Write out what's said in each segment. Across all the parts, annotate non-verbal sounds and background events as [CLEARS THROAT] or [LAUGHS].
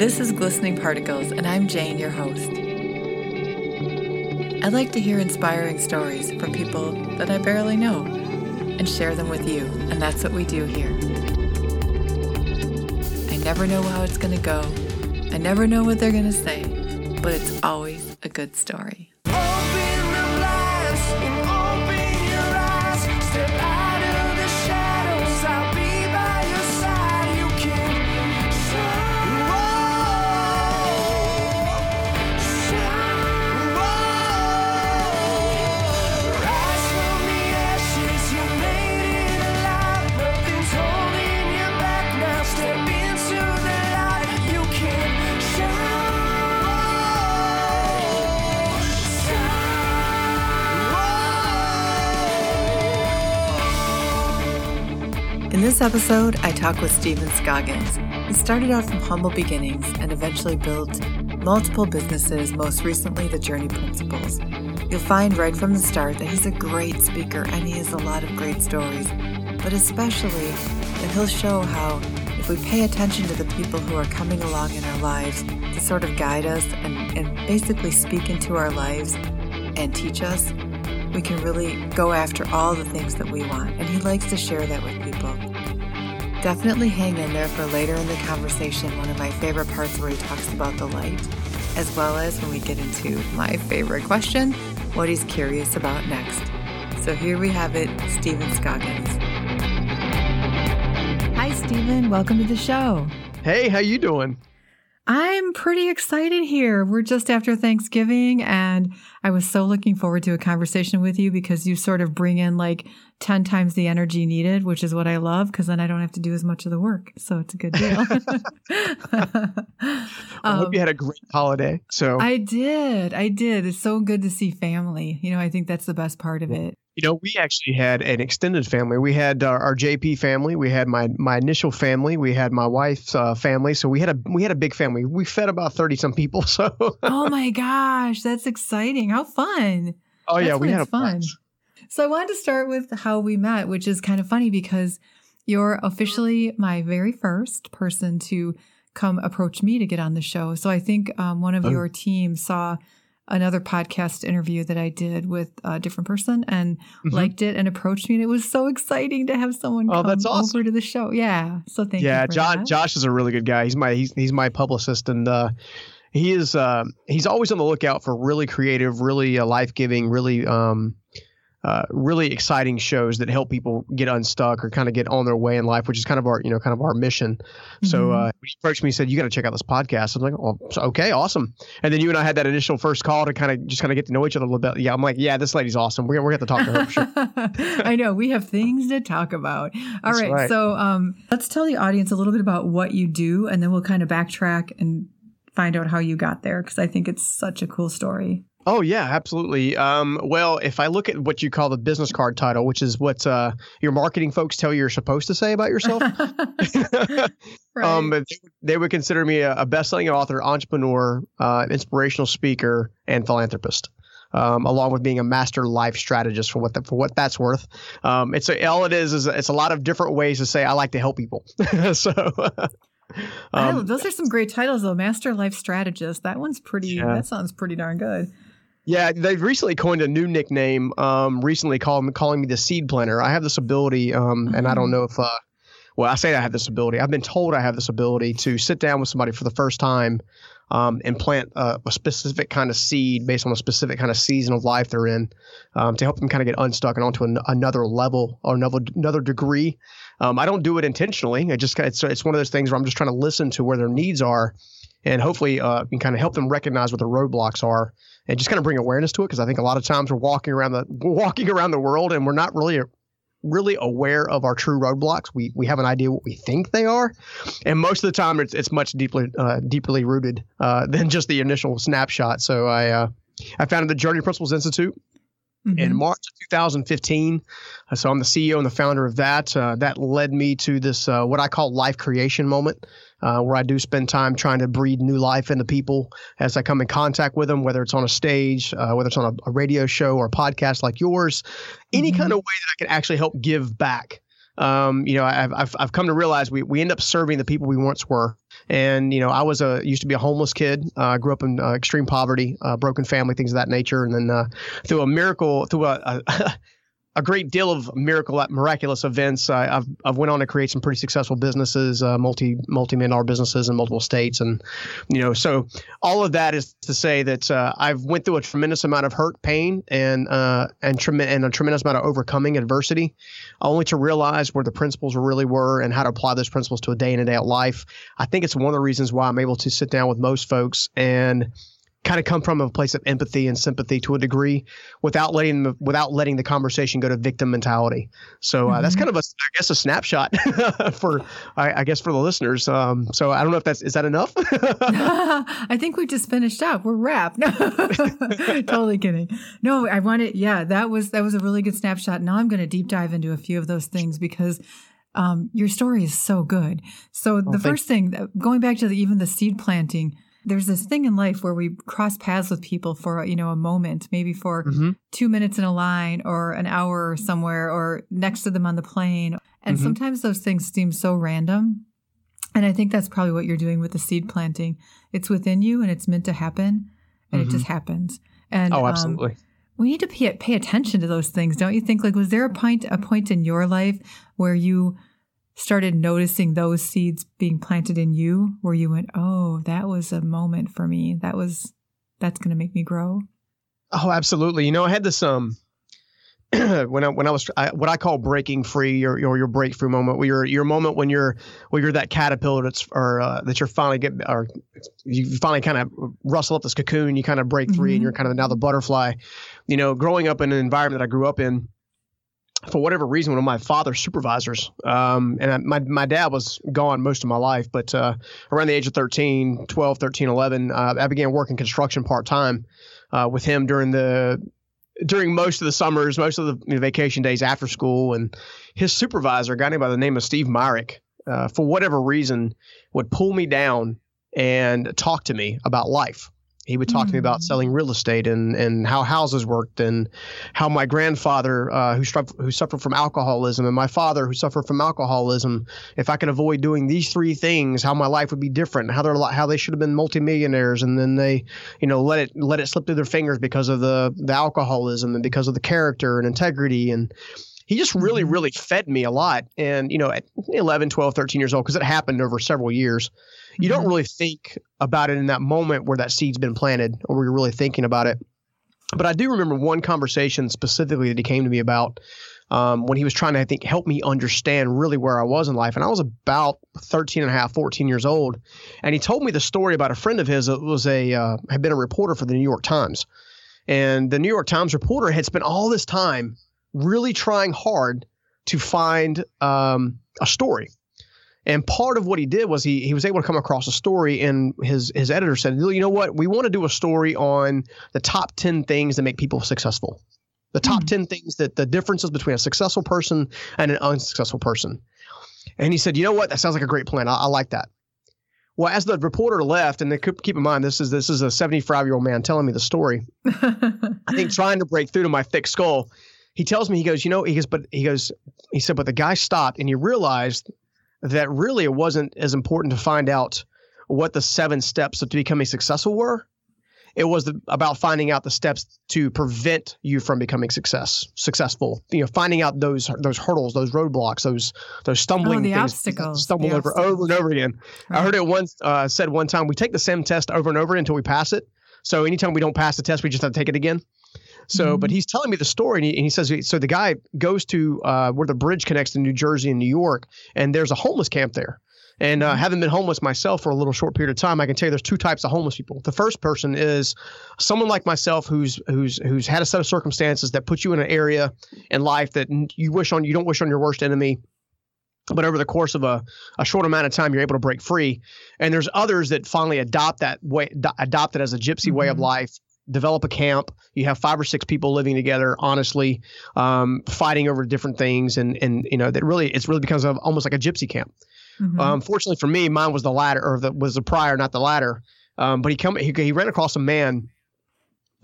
This is Glistening Particles, and I'm Jane, your host. I like to hear inspiring stories from people that I barely know and share them with you, and that's what we do here. I never know how it's going to go, I never know what they're going to say, but it's always a good story. This episode, I talk with Stephen Scoggins. He started out from humble beginnings and eventually built multiple businesses, most recently the Journey Principles. You'll find right from the start that he's a great speaker and he has a lot of great stories, but especially that he'll show how if we pay attention to the people who are coming along in our lives to sort of guide us and, and basically speak into our lives and teach us, we can really go after all the things that we want. And he likes to share that with people. Definitely hang in there for later in the conversation, one of my favorite parts where he talks about the light, as well as when we get into my favorite question, what he's curious about next. So here we have it, Stephen Scoggins. Hi, Stephen. Welcome to the show. Hey, how you doing? I'm pretty excited here. We're just after Thanksgiving, and I was so looking forward to a conversation with you because you sort of bring in like 10 times the energy needed, which is what I love because then I don't have to do as much of the work. So it's a good deal. [LAUGHS] [LAUGHS] I um, hope you had a great holiday. So I did. I did. It's so good to see family. You know, I think that's the best part of it. You know, we actually had an extended family. We had our, our JP family. We had my my initial family. We had my wife's uh, family. So we had a we had a big family. We fed about thirty some people. [LAUGHS] So. oh my gosh, that's exciting! How fun! Oh that's yeah, we had fun. So I wanted to start with how we met, which is kind of funny because you're officially my very first person to come approach me to get on the show. So I think um, one of oh. your team saw another podcast interview that I did with a different person and mm-hmm. liked it and approached me. And it was so exciting to have someone oh, come that's awesome. over to the show. Yeah. So thank yeah, you. Yeah, Josh, Josh is a really good guy. He's my he's he's my publicist and uh, he is uh, he's always on the lookout for really creative, really uh, life giving, really um, uh, really exciting shows that help people get unstuck or kind of get on their way in life, which is kind of our, you know, kind of our mission. Mm-hmm. So uh, he approached me and said, "You got to check out this podcast." I'm like, "Oh, okay, awesome." And then you and I had that initial first call to kind of just kind of get to know each other a little bit. Yeah, I'm like, "Yeah, this lady's awesome. We're we're going to talk to her for sure." [LAUGHS] I know we have things to talk about. [LAUGHS] All right, right, so um, let's tell the audience a little bit about what you do, and then we'll kind of backtrack and find out how you got there because I think it's such a cool story. Oh yeah, absolutely. Um, well, if I look at what you call the business card title, which is what uh, your marketing folks tell you you're supposed to say about yourself, [LAUGHS] [LAUGHS] right. um, they, they, would consider me a, a best-selling author, entrepreneur, uh, inspirational speaker, and philanthropist. Um, along with being a master life strategist for what the, for what that's worth. Um, it's a, all it is is it's a lot of different ways to say I like to help people. [LAUGHS] so. Um, those are some great titles though. Master Life Strategist. That one's pretty. Yeah. That sounds pretty darn good. Yeah, they've recently coined a new nickname. Um, recently called calling me the seed planter. I have this ability, um, mm-hmm. and I don't mm. know if, uh, well, I say I have this ability. I've been told I have this ability to sit down with somebody for the first time, um, and plant a, a, specific kind of seed based on a specific kind of season of life they're in, um, to help them kind of get unstuck and onto an, another level or another another degree. Um, I don't do it intentionally. I just it's it's one of those things where I'm just trying to listen to where their needs are, and hopefully uh, can kind of help them recognize what the roadblocks are and just kind of bring awareness to it because I think a lot of times we're walking around the walking around the world and we're not really really aware of our true roadblocks. We we have an idea what we think they are, and most of the time it's it's much deeply uh, deeply rooted uh, than just the initial snapshot. So I uh, I founded the Journey Principles Institute. Mm-hmm. In March of 2015, uh, so I'm the CEO and the founder of that. Uh, that led me to this uh, what I call life creation moment uh, where I do spend time trying to breathe new life into people as I come in contact with them, whether it's on a stage, uh, whether it's on a, a, radio show or a podcast like yours, any mm-hmm. kind of way that I can actually help give back. Um, you know, I've, I've, I've come to realize we, we end up serving the people we once were. And you know, I was a used to be a homeless kid. Uh, I uh, grew up in uh, extreme poverty, uh, broken family, things of that nature. And then uh, through a miracle, through a, a [LAUGHS] a great deal of miracle miraculous events. I, have I've went on to create some pretty successful businesses, uh, multi multi million dollar businesses in multiple states, and you know, so all of that is to say that uh, I've went through a tremendous amount of hurt, pain, and uh, and trem- and a tremendous amount of overcoming adversity, only to realize where the principles really were and how to apply those principles to a day in and day out life. I think it's one of the reasons why I'm able to sit down with most folks and kind of come from a place of empathy and sympathy to a degree without letting the, without letting the conversation go to victim mentality. So uh, mm-hmm. that's kind of a I guess a snapshot [LAUGHS] for I, I, guess for the listeners. Um, so I don't know if that's is that enough. [LAUGHS] [LAUGHS] I think we just finished up. We're wrapped. totally kidding. No, I wanted yeah that was that was a really good snapshot. Now I'm going to deep dive into a few of those things because um, your story is so good. So the first thing, going back to the, even the seed planting, there's this thing in life where we cross paths with people for you know a moment maybe for mm-hmm. two minutes in a line or an hour somewhere or next to them on the plane and mm-hmm. sometimes those things seem so random and i think that's probably what you're doing with the seed planting it's within you and it's meant to happen and mm-hmm. it just happens and oh um, absolutely um, we need to pay, pay attention to those things don't you think like was there a point a point in your life where you started noticing those seeds being planted in you where you went, oh, that was a moment for me. That was, that's going to make me grow? Oh, absolutely. You know, I had this, um, [CLEARS THROAT] when I when I was I, what I call breaking free or, or your breakthrough moment, where your your moment when you're where you're that caterpillar that's or uh, that you're finally get or you finally kind of rustle up this cocoon, you kind of break free, mm-hmm. and you're kind of now the butterfly. You know, growing up in an environment that I grew up in, for whatever reason, one of my father's supervisors, um, and I, my, my dad was gone most of my life, but uh, around the age of 13, 12, 13, 11, uh, I began working construction part time uh, with him during the during most of the summers, most of the vacation days after school. And his supervisor, a guy named by the name of Steve Myrick, uh, for whatever reason, would pull me down and talk to me about life. He would talk mm to me about hmm. selling real estate and, and how houses worked and how my grandfather, uh, who, who suffered from alcoholism, and my father, who suffered from alcoholism, if I could avoid doing these three things, how my life would be different, how they're how they should have been multimillionaires, and then they, you know, let it let it slip through their fingers because of the the alcoholism and because of the character and integrity and he just really mm-hmm. really fed me a lot and you know at 11 12 13 years old because it happened over several years you don't mm-hmm. really think about it in that moment where that seed's been planted or where you're really thinking about it. But I do remember one conversation specifically that he came to me about um, when he was trying to, I think, help me understand really where I was in life. And I was about 13 and a half, 14 years old. And he told me the story about a friend of his that was a, uh, had been a reporter for the New York Times. And the New York Times reporter had spent all this time really trying hard to find um, a story and part of what he did was he he was able to come across a story, and his his editor said, "You know what? We want to do a story on the top ten things that make people successful, the top mm. ten things that the differences between a successful person and an unsuccessful person." And he said, "You know what? That sounds like a great plan. I, I like that." Well, as the reporter left, and they keep in mind this is this is a 75 year old man telling me the story. [LAUGHS] I think trying to break through to my thick skull, he tells me he goes, you know, he goes, but he goes, he said, but the guy stopped and he realized that really it wasn't as important to find out what the seven steps of to becoming successful were. It was the, about finding out the steps to prevent you from becoming success successful. You know, finding out those those hurdles, those roadblocks, those those stumbling oh, the things, obstacles, stumble the over obstacles. over and over again. Right. I heard it once uh, said one time. We take the same test over and over until we pass it. So anytime we don't pass the test, we just have to take it again. So, mm-hmm. but he's telling me the story, and he, and he, says so. The guy goes to uh, where the bridge connects to New Jersey and New York, and there's a homeless camp there. And uh, mm-hmm. having been homeless myself for a little short period of time, I can tell you there's two types of homeless people. The first person is someone like myself who's who's who's had a set of circumstances that put you in an area in life that you wish on you don't wish on your worst enemy but over the course of a, a short amount of time you're able to break free and there's others that finally adopt that way adopt it as a gypsy mm-hmm. way of mm-hmm. life develop a camp. You have five or six people living together, honestly, um, fighting over different things, and and you know that really it's really becomes almost like a gypsy camp. Mm-hmm. Um, fortunately for me, mine was the latter, or the was the prior, not the latter. Um, but he come he, he ran across a man,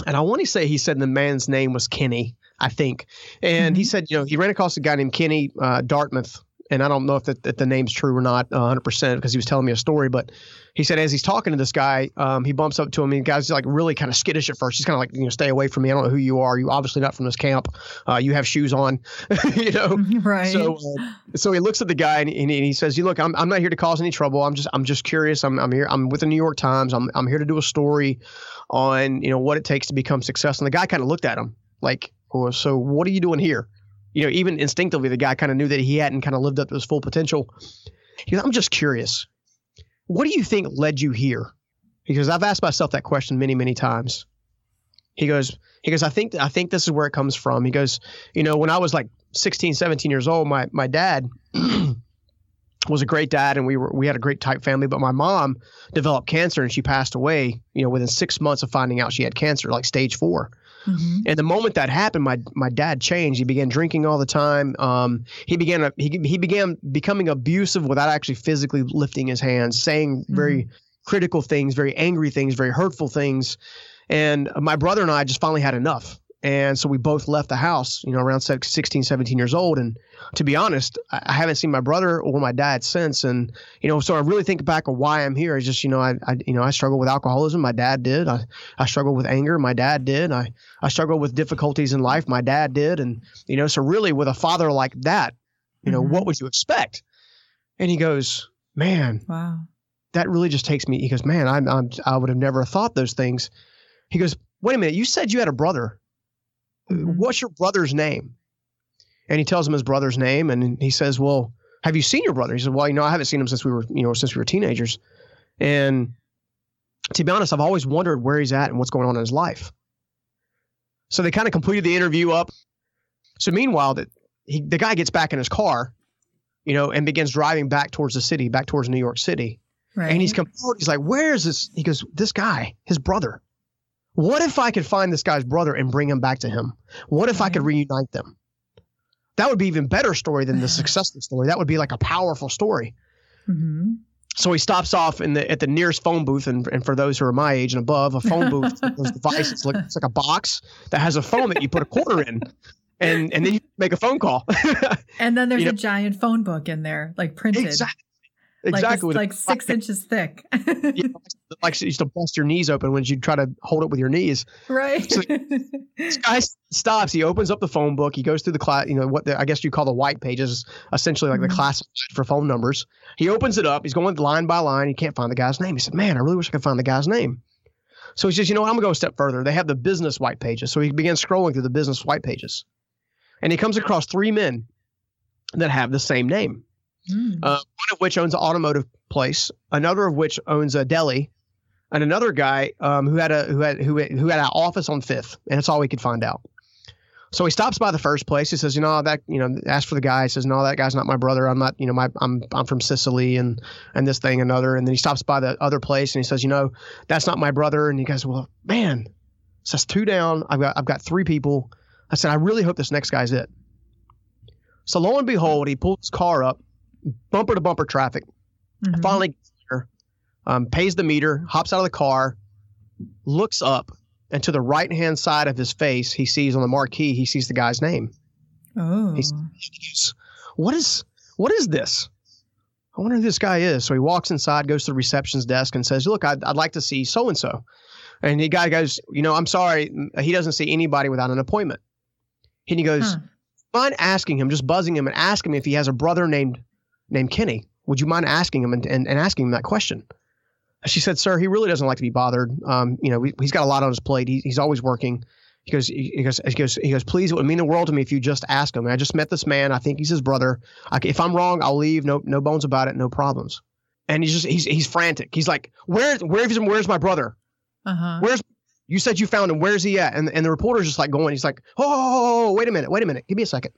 and I want to say he said the man's name was Kenny, I think, and mm-hmm. he said you know he ran across a guy named Kenny uh, Dartmouth and I don't know if, the, if the name's true or not, 100 percent, because he was telling me a story. But he said as he's talking to this guy, um, he bumps up to him, and the guy's like really kind of skittish at first. He's kind of like, you know, stay away from me. I don't know who you are. You obviously not from this camp. Uh, you have shoes on, [LAUGHS] you know. [LAUGHS] Right. So, uh, so he looks at the guy and, and he says, "You look, I'm, I'm not here to cause any trouble. I'm just I'm just curious. I'm I'm here. I'm with the New York Times. I'm I'm here to do a story on you know what it takes to become successful." And the guy kind of looked at him like, well, "So what are you doing here?" You know, even instinctively, the guy kind of knew that he hadn't kind of lived up to his full potential. He goes, "I'm just curious. What do you think led you here?" Because I've asked myself that question many many times. He goes, he goes, I think I think this is where it comes from. He goes, you know, when I was like 16, 17 years old, my my dad [CLEARS THROAT] was a great dad and we were we had a great type family, but my mom developed cancer and she passed away, you know, within 6 months of finding out she had cancer, like stage 4. Mhm. And the moment that happened, my my dad changed. He began drinking all the time. Um, he began a, he he began becoming abusive without actually physically lifting his hands, saying very critical things, very angry things, very hurtful things. And my brother and I just finally had enough. And so we both left the house, you know, around 16, 17 years old. And to be honest, I haven't seen my brother or my dad since. And, you know, so I really think back of why I'm here. It's just, you know, I, I you know, I struggle with alcoholism. My dad did. I, I struggle with anger. My dad did. I, I struggle with difficulties in life. My dad did. And, you know, so really with a father like that, you know, Mhm. what would you expect? And he goes, man, Wow. that really just takes me. He goes, man, I'm, I'm, I would have never thought those things. He goes, wait a minute, you said you had a brother. Mhm. What's your brother's name? And he tells him his brother's name, and he says, well, have you seen your brother? He said, well, you know, I haven't seen him since we were, you know, since we were teenagers. And to be honest, I've always wondered where he's at and what's going on in his life. So they kind of completed the interview up. So meanwhile, that he, the guy gets back in his car, you know, and begins driving back towards the city, back towards New York City. Right. And he's compelled. He's like, "Where is this?" He goes, "This guy, his brother. What if I could find this guy's brother and bring him back to him? What if I could reunite them? That would be even better story than the [SIGHS] successful story. That would be like a powerful story." hmm So he stops off in the at the nearest phone booth, and, and for those who are my age and above, a phone booth, those [LAUGHS] devices, look, it's like a box that has a phone that you put a quarter in, and and then you make a phone call. [LAUGHS] And then there's You a giant phone book in there, like printed. exactly, exactly. a- like six [LAUGHS] inches thick. [LAUGHS] know, like you used to bust your knees open when you try to hold it with your knees. right. So- [LAUGHS] This guy stops. He opens up the phone book. He goes through the class. You know what? The, I guess you call the white pages, essentially like Mhm. the classified for phone numbers. He opens it up. He's going line by line. He can't find the guy's name. He said, "Man, I really wish I could find the guy's name." So he says, "You know, what? I'm gonna go a step further. They have the business white pages." So he begins scrolling through the business white pages, and he comes across three men that have the same name. Mm. Uh, one of which owns an automotive place, another of which owns a deli, and another guy um, who had a who had who who had an office on Fifth, and that's all we could find out. So he stops by the first place. He says, "You know that you know." Asks for the guy. He says, "No, that guy's not my brother. I'm not. You know, my I'm I'm from Sicily and and this thing another." And then he stops by the other place and he says, "You know, that's not my brother." And he goes, "Well, man," says two down. I've got I've got three people. I said, "I really hope this next guy's it." So lo and behold, he pulls his car up, bumper to bumper traffic. Mhm. Finally, gets there, um, pays the meter, hops out of the car, looks up, and to the right hand side of his face, he sees on the marquee, he sees the guy's name. Oh. He's- What is what is this? I wonder who this guy is. So he walks inside, goes to the reception's desk, and says, "Look, I'd, I'd like to see so and so." And the guy goes, "You know, I'm sorry, he doesn't see anybody without an appointment." And he goes, Huh. mind asking him, just buzzing him and asking him if he has a brother named named Kenny. Would you mind asking him and, and, and asking him that question? She said, sir, he really doesn't like to be bothered. Um, you know, we, he's got a lot on his plate. He, he's always working. He goes, he goes, he goes, he goes, please, it would mean the world to me if you just ask him. I just met this man. I think he's his brother. I, if I'm wrong, I'll leave. No, no bones about it. No problems. And he's just, he's, he's frantic. He's like, where, where is, where's my brother? Uh-huh. Where's you said you found him? Where's he at? And and the reporter's just like going. He's like, oh, wait a minute, wait a minute, give me a second.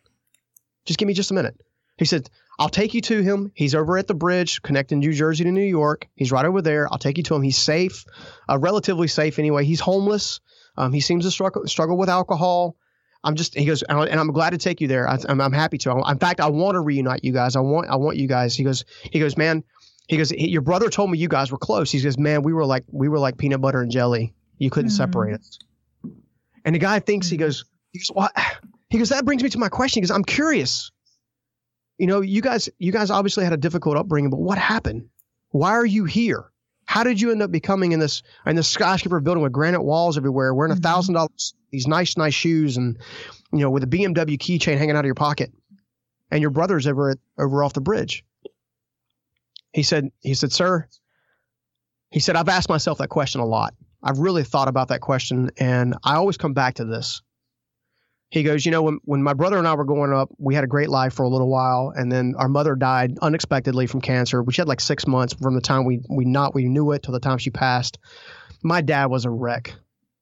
Just give me just a minute. He said, I'll take you to him. He's over at the bridge connecting New Jersey to New York. He's right over there. I'll take you to him. He's safe, uh, relatively safe anyway. He's homeless. Um, he seems to struggle struggle with alcohol. I'm just he goes and I'm glad to take you there. I, I'm, I'm happy to. In fact, I want to reunite you guys. I want I want you guys. He goes he goes man. He goes he, your brother told me you guys were close. He goes man we were like we were like peanut butter and jelly. You couldn't Hmm. separate us. And the guy thinks he goes he goes what [SIGHS] he goes that brings me to my question. He goes I'm curious. You know, you guys, you guys obviously had a difficult upbringing, but what happened? Why are you here? How did you end up becoming in this in this skyscraper building with granite walls everywhere, wearing a Mhm. thousand dollars, these nice, nice shoes, and you know, with a BMW keychain hanging out of your pocket, and your brother's over at over off the bridge? He said, he said, sir, he said, I've asked myself that question a lot. I've really thought about that question, and I always come back to this. He goes, you know, when, when my brother and I were growing up, we had a great life for a little while, and then our mother died unexpectedly from cancer. We had like six months from the time we we not we knew it till the time she passed. My dad was a wreck.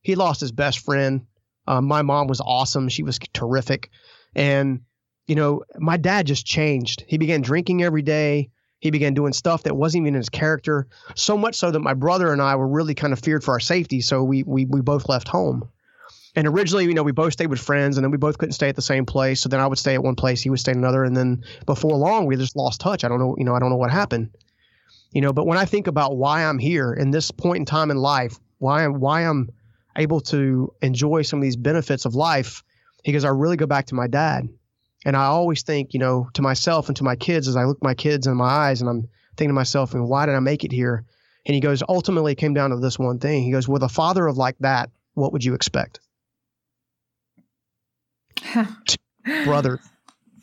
He lost his best friend. Um, my mom was awesome. She was terrific, and you know, my dad just changed. He began drinking every day. He began doing stuff that wasn't even in his character. So much so that my brother and I were really kind of feared for our safety. So we we we both left home. And originally, you know, we both stayed with friends, and then we both couldn't stay at the same place. So then I would stay at one place, he would stay at another, and then before long, we just lost touch. I don't know, you know, I don't know what happened. You know, but when I think about why I'm here in this point in time in life, why I'm why I'm able to enjoy some of these benefits of life, because I really go back to my dad. And I always think, you know, to myself and to my kids as I look my kids in my eyes and I'm thinking to myself, and why did I make it here? And he goes, ultimately it came down to this one thing. He goes, with a father of like that, what would you expect? [LAUGHS] Brother.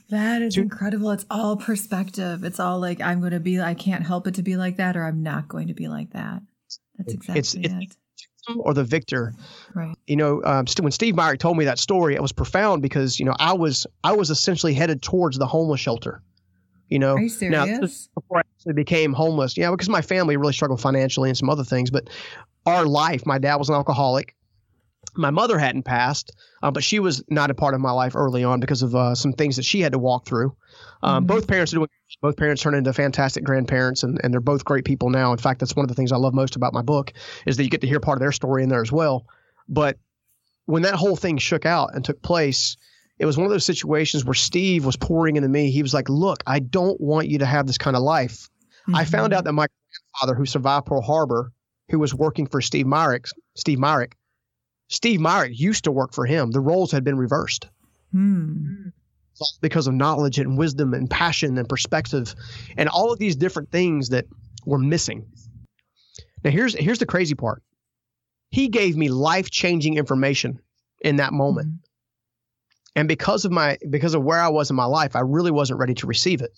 That is Two- incredible. It's all perspective. It's all like I'm going to be. I can't help it to be like that, or I'm not going to be like that. That's exactly It's- it's- it. Or the victor. Right. You know, um, st- when Steve Myrick told me that story, it was profound because you know I was I was essentially headed towards the homeless shelter. You know, Are you now, before I actually became homeless, yeah, because my family really struggled financially and some other things. But our life, my dad was an alcoholic. My mother hadn't passed, uh, but she was not a part of my life early on because of uh, some things that she had to walk through. Um, Mhm. Both parents are doing. Both parents turned into fantastic grandparents, and, and they're both great people now. In fact, that's one of the things I love most about my book is that you get to hear part of their story in there as well. But when that whole thing shook out and took place, it was one of those situations where Steve was pouring into me. He was like, "Look, I don't want you to have this kind of life." I found Mhm. out that my grandfather, who survived Pearl Harbor, who was working for Steve Myrick, Steve Myrick, Steve Myrick used to work for him. The roles had been reversed. Hmm. Because of knowledge and wisdom and passion and perspective and all of these different things that were missing. Now here's here's the crazy part. He gave me life-changing information in that moment. Mhm. And because of my because of where I was in my life, I really wasn't ready to receive it.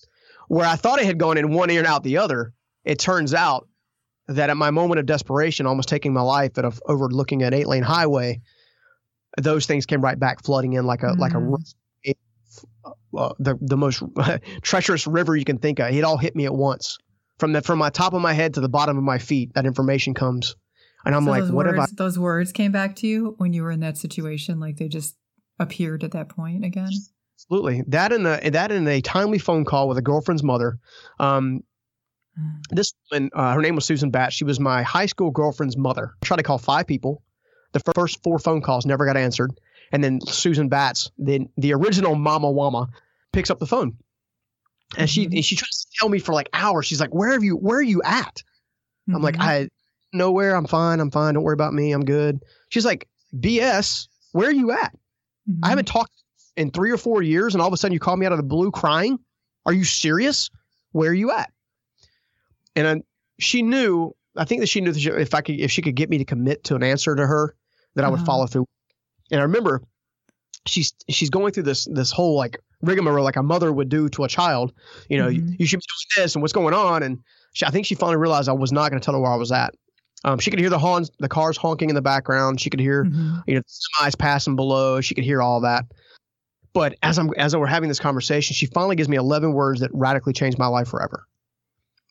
Where I thought it had gone in one ear and out the other, it turns out that at my moment of desperation, almost taking my life at a, overlooking an eight lane highway, those things came right back flooding in like a like a Mm. uh, the the most [LAUGHS] treacherous river you can think of. It all hit me at once, from the from my top of my head to the bottom of my feet. That information comes, and I'm so like, what words, have I? those words came back to you when you were in that situation, like they just appeared at that point again. Absolutely, that in a that in a timely phone call with a girlfriend's mother. Um, Mm. This woman, uh, her name was Susan Batch. She was my high school girlfriend's mother. I tried to call five people. The first four phone calls never got answered, and then Susan Batts, then the original Mama Wama, picks up the phone, and she Mhm. and she tries to tell me for like hours. She's like, "Where have you? Where are you at?" I'm like, Mhm. "I nowhere. I'm fine. I'm fine. Don't worry about me. I'm good." She's like, "BS. Where are you at? I Mhm. haven't talked in three or four years, and all of a sudden you call me out of the blue crying. Are you serious? Where are you at? And I, she knew. I think that she knew that she, if I could, if she could get me to commit to an answer to her, that I would Uh-huh. follow through. And I remember she's she's going through this this whole like rigmarole like a mother would do to a child. You know, Mhm. you, you should be doing this and what's going on. And she, I think she finally realized I was not going to tell her where I was at. Um, she could hear the horns, the cars honking in the background. She could hear Mhm. you know, semis passing below. She could hear all that. But as I'm as we're having this conversation, she finally gives me 11 words that radically changed my life forever.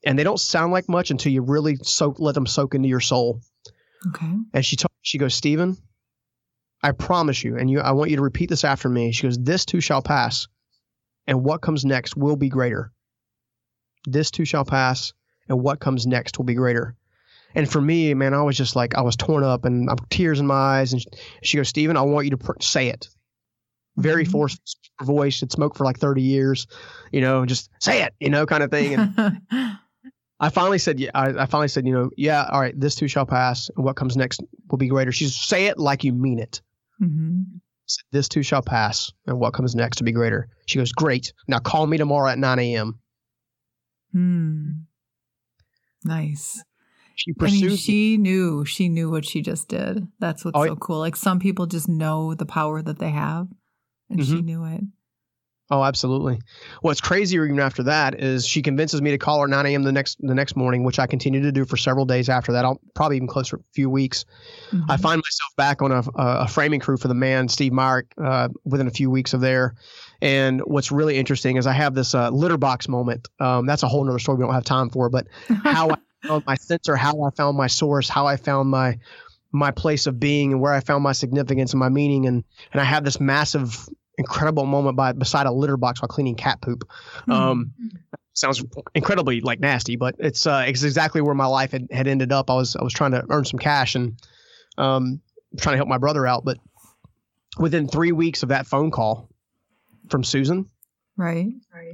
And they don't sound like much until you really soak let them soak into your soul. Okay. And she told she goes, Stephen, I promise you, and you I want you to repeat this after me. She goes, This too shall pass, and what comes next will be greater. This too shall pass, and what comes next will be greater. And for me, man, I was just like I was torn up and I'm tears in my eyes. And she, she goes, Stephen, I want you to pr- say it. Very Mhm. forceful voice. Had smoked for like 30 years, you know, just say it, you know, kind of thing. And [LAUGHS] I finally said, yeah, I, I finally said, you know, yeah, all right, this too shall pass, and what comes next will be greater. She's say it like you mean it. Mhm. This too shall pass, and what comes next to be greater. She goes, Great. Now call me tomorrow at 9 a.m. Hmm. Nice. She I mean, pursued she knew. She knew what she just did. That's what's Oh, so cool. Like some people just know the power that they have, and she Mhm. knew it. Oh, absolutely. What's crazier even after that is she convinces me to call her 9 a.m. the next the next morning, which I continue to do for several days after that. I'll probably even closer a few weeks. I Mhm. find myself back on a, a, framing crew for the man Steve Myrick uh, within a few weeks of there. And what's really interesting is I have this uh, litter box moment. Um, that's a whole nother story we don't have time for, but how I [LAUGHS] found my center, how I found my source, how I found my my place of being, and where I found my significance and my meaning. And and I have this massive, incredible moment by beside a litter box while cleaning cat poop. Um, sounds incredibly like nasty, but it's uh, it's exactly where my life had, had ended up. I was I was trying to earn some cash and um, trying to help my brother out, but within three weeks of that phone call from Susan, right.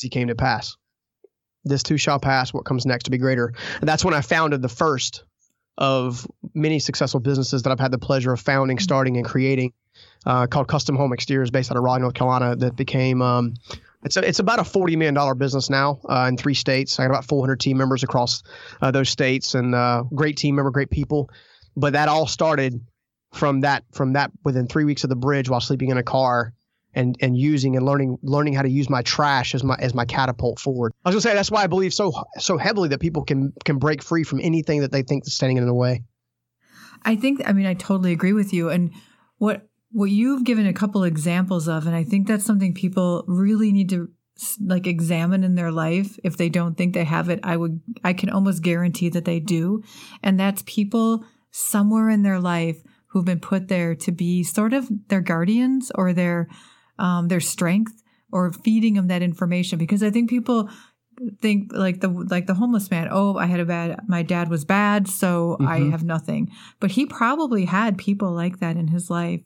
he came to pass. This too shall pass. What comes next to be greater. And that's when I founded the first of many successful businesses that I've had the pleasure of founding, starting, and creating, uh, called Custom Home Exteriors, based out of Raleigh, North Carolina. That became um, it's a, it's about a forty million dollar business now uh, in three states. I got about four hundred team members across uh, those states, and uh, great team member, great people. But that all started from that from that within three weeks of the bridge while sleeping in a car and and using and learning learning how to use my trash as my as my catapult forward. I was gonna say that's why I believe so so heavily that people can can break free from anything that they think is standing in the way. I think I mean I totally agree with you and what what you've given a couple examples of and I think that's something people really need to like examine in their life. If they don't think they have it I would I can almost guarantee that they do. And that's people somewhere in their life who've been put there to be sort of their guardians or their um, their strength or feeding them that information. Because I think people think like the like the homeless man oh i had a bad my dad was bad so i Mhm. have nothing. But he probably had people like that in his life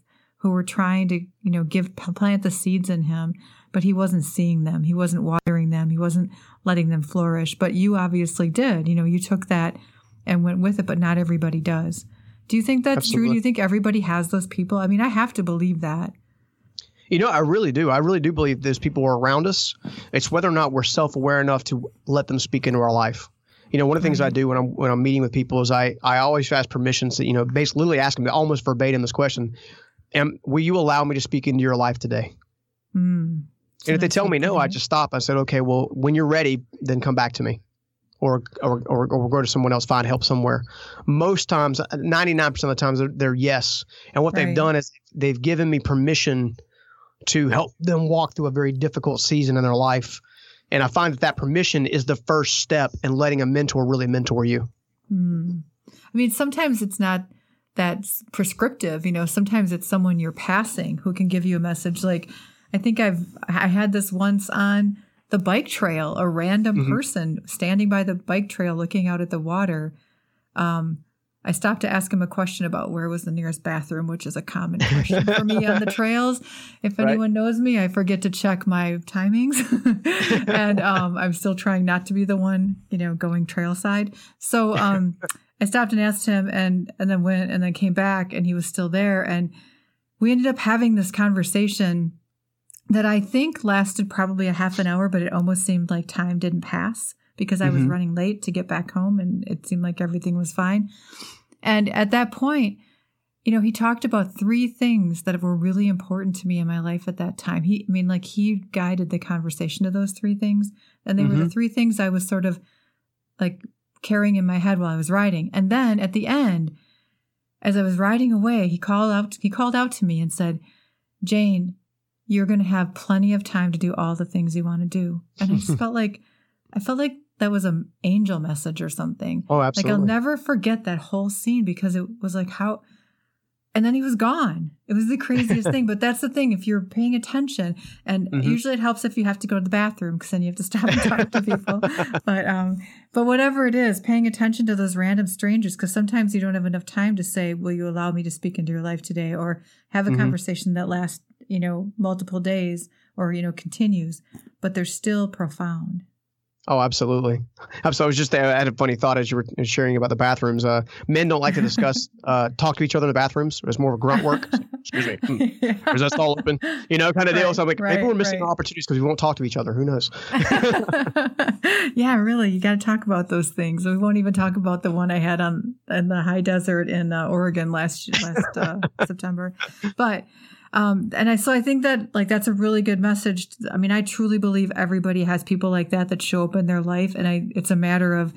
who were trying to you know give plant the seeds in him but he wasn't seeing them. He wasn't watering them. He wasn't letting them flourish. But you obviously did. You know you took that and went with it but not everybody does. Do you think that's true? Do you think everybody has those people? I mean i have to believe that. You know, I really do. I really do believe those people are around us. It's whether or not we're self aware enough to let them speak into our life. You know, one of the things I do when I'm when I'm meeting with people is I I always ask permissions. That, you know, basically literally ask them almost verbatim this question: Am will you allow me to speak into your life today? mm. And if they tell me no, I just stop. I said, okay, well, when you're ready, then come back to me, or or or, or go to someone else, find help somewhere. Most times, ninety nine percent of the times, they're, they're yes. And what they've done is they've given me permission to help them walk through a very difficult season in their life. And I find that that permission is the first step in letting a mentor really mentor you. Hmm. I mean, sometimes it's not that s- prescriptive. You know, sometimes it's someone you're passing who can give you a message. Like, I think I've I had this once on the bike trail. A random Mhm. person standing by the bike trail, looking out at the water. Um, I stopped to ask him a question about where was the nearest bathroom, which is a common question for me on the [LAUGHS] trails. If Right. anyone knows me, I forget to check my timings, [LAUGHS] and um, I'm still trying not to be the one, you know, going trailside. So um, I stopped and asked him, and and then went and then came back, and he was still there, and we ended up having this conversation that I think lasted probably a half an hour, but it almost seemed like time didn't pass because I was Mhm. running late to get back home, and it seemed like everything was fine. And at that point, you know, he talked about three things that were really important to me in my life at that time. He, I mean, like he guided the conversation to those three things. And they were the Mhm. three things I was sort of like carrying in my head while I was riding. And then at the end, as I was riding away, he called out, he called out to me and said, Jane, you're going to have plenty of time to do all the things you want to do. And I just [LAUGHS] felt like, I felt like that was an angel message or something. Oh, absolutely. Like. I'll never forget that whole scene because it was like how and then he was gone. It was the craziest [LAUGHS] thing. But that's the thing. If you're paying attention, and Mhm. usually it helps if you have to go to the bathroom because then you have to stop and talk to people. [LAUGHS] But um, but whatever it is, paying attention to those random strangers because sometimes you don't have enough time to say, "Will you allow me to speak into your life today?" or have a Mhm. conversation that lasts, you know, multiple days or you know continues, but they're still profound. Oh, absolutely. So I was just I had a funny thought as you were sharing about the bathrooms. Uh, men don't like to discuss, [LAUGHS] uh, talk to each other in the bathrooms. It's more of a grunt work. Excuse me. Hmm. Is that stall open? You know, kind of right, deal. So I'm like, right, maybe we're missing right. opportunities because we won't talk to each other. Who knows? [LAUGHS] yeah, really. You got to talk about those things. We won't even talk about the one I had on in the high desert in uh, Oregon last last uh, [LAUGHS] September. But um, and I so I think that like that's a really good message. I mean, I truly believe everybody has people like that that show up in their life, and I it's a matter of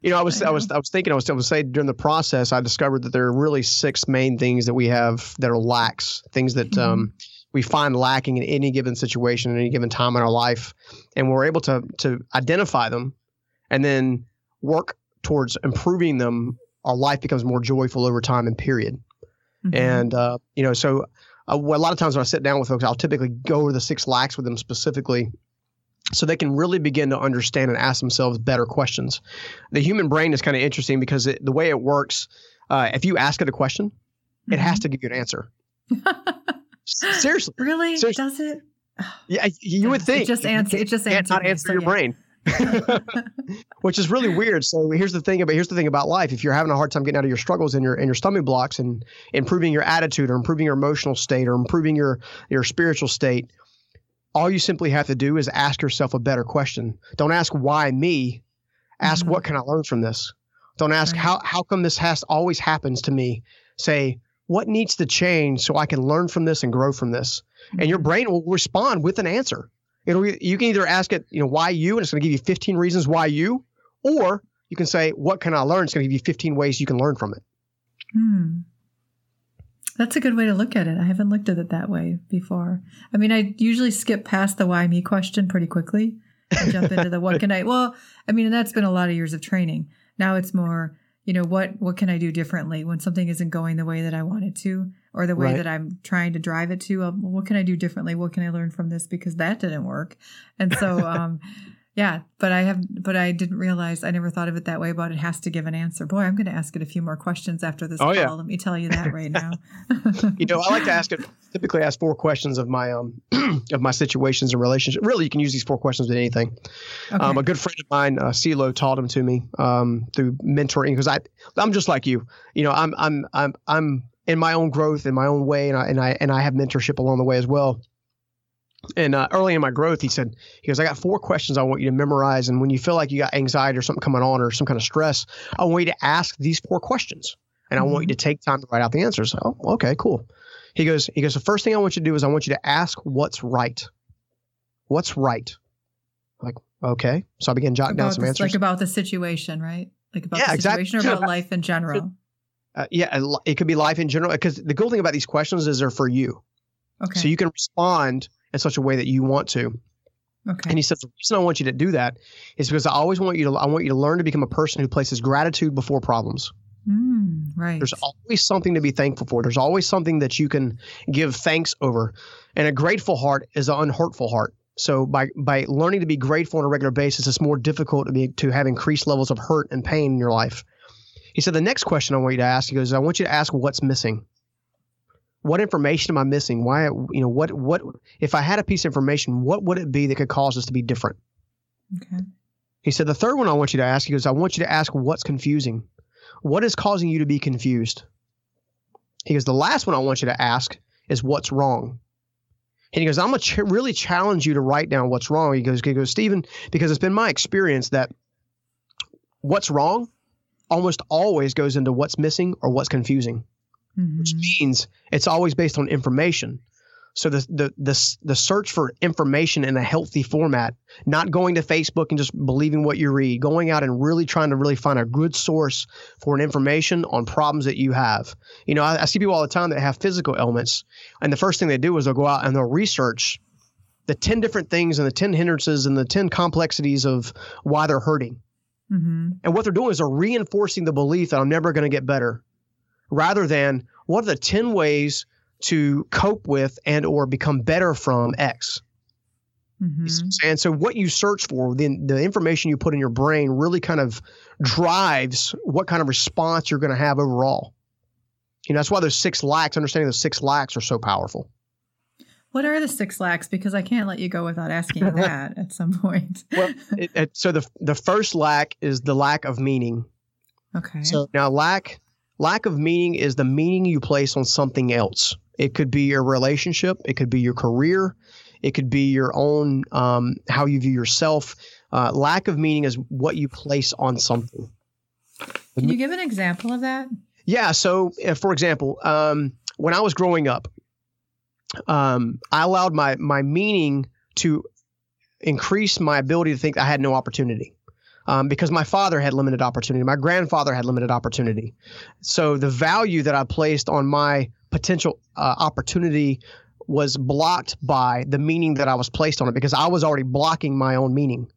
you know, I was I, I was I was thinking I was I was say during the process I discovered that there are really six main things that we have that are lacks, things that mm-hmm. um, we find lacking in any given situation at any given time in our life, and we're able to to identify them, and then work towards improving them. Our life becomes more joyful over time and period. Mm-hmm. And uh, you know, so uh, a lot of times when I sit down with folks, I'll typically go over the six lacks with them specifically so they can really begin to understand and ask themselves better questions. The human brain is kind of interesting because it, the way it works, uh, if you ask it a question, mm-hmm. it has mm-hmm. to give you an answer. [LAUGHS] Seriously. Really? Seriously. Does it? Yeah, you would think. It just answer. It just answers. Not answer so, your yeah. brain. [LAUGHS] which is really weird. So here's the thing about here's the thing about life. If you're having a hard time getting out of your struggles and your and your stomach blocks and improving your attitude or improving your emotional state or improving your your spiritual state, all you simply have to do is ask yourself a better question. Don't ask why me. Ask mm-hmm. what can I learn from this. Don't ask right. how how come this has always happens to me. Say what needs to change so I can learn from this and grow from this. Mm-hmm. And your mm-hmm. brain will respond with an answer. It'll you can either ask it, you know, why you, and it's going to give you 15 reasons why you, or you can say, what can I learn? It's going to give you 15 ways you can learn from it. Hmm. That's a good way to look at it. I haven't looked at it that way before. I mean, I usually skip past the why me question pretty quickly and jump into the what can I. Well, I mean, that's been a lot of years of training. Now it's more, you know, what what can I do differently when something isn't going the way that I want it to? Or the way right. that I'm trying to drive it to. Um, what can I do differently? What can I learn from this because that didn't work? And so, [LAUGHS] um, yeah, but I have, but I didn't realize I never thought of it that way. But it has to give an answer. Boy, I'm going to ask it a few more questions after this oh, call. Yeah. Let me tell you that right now. [LAUGHS] [LAUGHS] you know, I like to ask it. Typically, ask four questions of my um [CLEARS THROAT] of my situations and relationships. Really, you can use these four questions with anything. Okay. Um, a good friend of mine, uh, CeeLo, taught them to me um, through mentoring because I I'm just like you. You know, I'm I'm I'm I'm in my own growth in my own way, and I and I and I have mentorship along the way as well. And uh, early in my growth, he said, he goes, I got four questions I want you to memorize. And when you feel like you got anxiety or something coming on or some kind of stress, I want you to ask these four questions. And mm-hmm. I want you mm-hmm. to take time to write out the answers. Oh, okay, cool. He goes, he goes, the first thing I want you to do is I want you to ask what's right. What's right? Like, okay. So I began jotting about down some this, answers. Like about the situation, right? Like about yeah, the situation exactly. or about life in [LAUGHS] general. Uh, yeah, it could be life in general. Because the cool thing about these questions is they're for you. Okay. So you can respond in such a way that you want to. Okay. And he says the reason I want you to do that is because I always want you to I want you to learn to become a person who places gratitude before problems. Mm, right. There's always something to be thankful for. There's always something that you can give thanks over. And a grateful heart is an unhurtful heart. So by by learning to be grateful on a regular basis, it's more difficult to be to have increased levels of hurt and pain in your life. He said, the next question I want you to ask, he goes, I want you to ask what's missing. What information am I missing? Why, you know, what, what, if I had a piece of information, what would it be that could cause us to be different? Okay. He said, the third one I want you to ask, he goes, I want you to ask what's confusing. What is causing you to be confused? He goes, the last one I want you to ask is what's wrong. And he goes, I'm going to ch- really challenge you to write down what's wrong. He goes, he goes, Stephen, because it's been my experience that what's wrong almost always goes into what's missing or what's confusing, mm-hmm. which means it's always based on information. So the, the the the search for information in a healthy format, not going to Facebook and just believing what you read, going out and really trying to really find a good source for an information on problems that you have. You know, I, I see people all the time that have physical ailments, and the first thing they do is they'll go out and they'll research the 10 different things and the 10 hindrances and the 10 complexities of why they're hurting. Mm-hmm. And what they're doing is they're reinforcing the belief that I'm never going to get better, rather than what are the ten ways to cope with and or become better from X. Mm-hmm. And so, what you search for, the, the information you put in your brain, really kind of drives what kind of response you're going to have overall. You know, that's why those six lacks, understanding those six lacks, are so powerful. What are the six lacks? Because I can't let you go without asking [LAUGHS] that at some point. well, it, it, so the the first lack is the lack of meaning. Okay. So now lack lack of meaning is the meaning you place on something else. It could be your relationship. It could be your career. It could be your own um, how you view yourself. Uh, lack of meaning is what you place on something. Can you give an example of that? Yeah. So, uh, for example, um, when I was growing up, um, I allowed my my meaning to increase my ability to think I had no opportunity. Um, because my father had limited opportunity, my grandfather had limited opportunity. So the value that I placed on my potential uh, opportunity was blocked by the meaning that I was placed on it because I was already blocking my own meaning.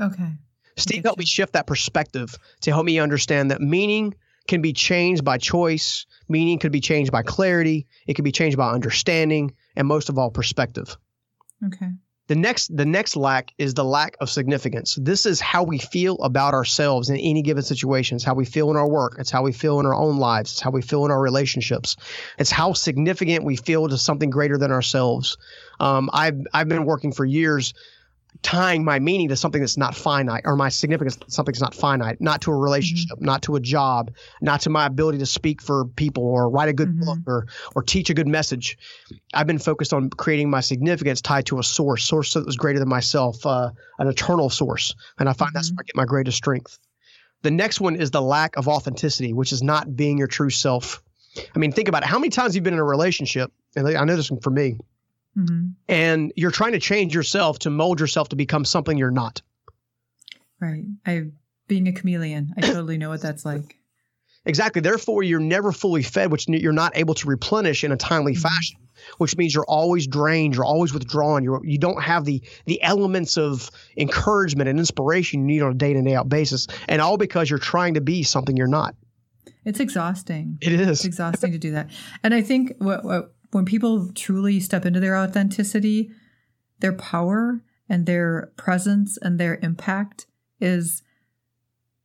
Okay. Steve helped me shift that perspective to help me understand that meaning can be changed by choice, meaning could be changed by clarity, it can be changed by understanding, and most of all, perspective. Okay. The next the next lack is the lack of significance. This is how we feel about ourselves in any given situation. It's how we feel in our work. It's how we feel in our own lives. It's how we feel in our relationships. It's how significant we feel to something greater than ourselves. Um, I've I've been working for years tying my meaning to something that's not finite or my significance to something that's not finite, not to a relationship, mm-hmm. not to a job, not to my ability to speak for people or write a good mm-hmm. book or or teach a good message. I've been focused on creating my significance tied to a source, source that was greater than myself, uh, an eternal source, and I find mm-hmm. that's where I get my greatest strength. The next one is the lack of authenticity, which is not being your true self. I mean, think about it. How many times you've been in a relationship, and I know this one for me Mm-hmm. And you're trying to change yourself to mold yourself to become something you're not. Right. I being a chameleon, I totally know what that's like. Exactly. Therefore, you're never fully fed, which you're not able to replenish in a timely mm-hmm. fashion, which means you're always drained, you're always withdrawn, you're, you don't have the the elements of encouragement and inspiration you need on a day to day out basis, and all because you're trying to be something you're not. It's exhausting. It is. It's exhausting to do that, and I think what, what when people truly step into their authenticity, their power and their presence and their impact is,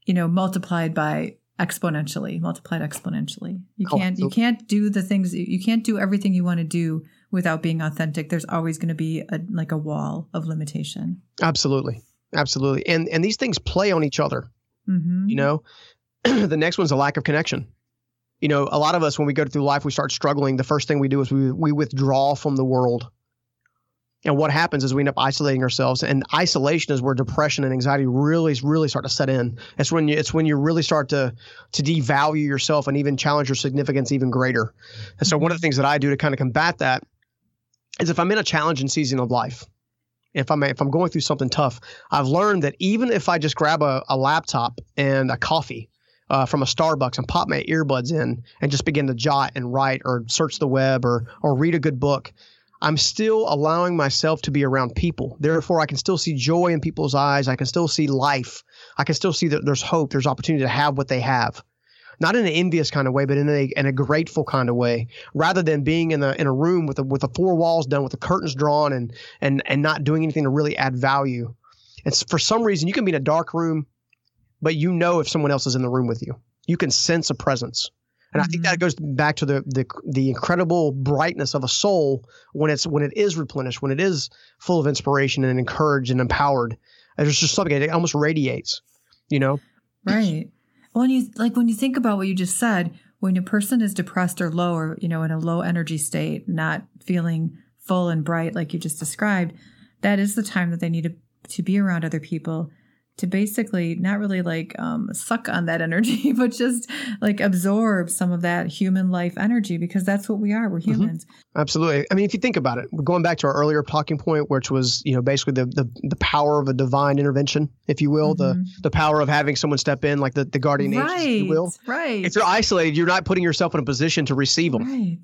you know, multiplied by exponentially, multiplied exponentially. You can't, you can't do the things, you can't do everything you want to do without being authentic. There's always going to be a, like a wall of limitation. Absolutely. Absolutely. And, and these things play on each other. Mm-hmm. You know, [CLEARS THROAT] the next one's a lack of connection you know, a lot of us when we go through life, we start struggling. The first thing we do is we we withdraw from the world. And what happens is we end up isolating ourselves, and isolation is where depression and anxiety really, really start to set in. It's when you, it's when you really start to to devalue yourself and even challenge your significance even greater. And so, one of the things that I do to kind of combat that is if I'm in a challenging season of life, if I'm if I'm going through something tough, I've learned that even if I just grab a, a laptop and a coffee uh, from a Starbucks and pop my earbuds in and just begin to jot and write or search the web or or read a good book, I'm still allowing myself to be around people. Therefore, I can still see joy in people's eyes. I can still see life. I can still see that there's hope. There's opportunity to have what they have. Not in an envious kind of way, but in a in a grateful kind of way. Rather than being in a in a room with a, with the four walls done, with the curtains drawn, and and and not doing anything to really add value. And for some reason, you can be in a dark room but you know if someone else is in the room with you. You can sense a presence. And mm-hmm. I think that mm-hmm. goes back to the, the the incredible brightness of a soul when it's when it is replenished, when it is full of inspiration and encouraged and empowered. There's just something it almost radiates, you know. Right. When you like when you think about what you just said, when a person is depressed or low or you know in a low energy state, not feeling full and bright like you just described, that is the time that they need to to be around other people to basically not really like um, suck on that [LAUGHS] energy, but just like absorb some of that human life energy because that's what we are. We're mm-hmm. humans. Mm-hmm. Absolutely. I mean, if you think about it, we're going back to our earlier talking point, which was you know basically the the, the power of a divine intervention, if you will, mm-hmm. the the power of having someone step in, like the the guardian right, angels, if you will. Right. If you're isolated, you're not putting yourself in a position to receive them. Right.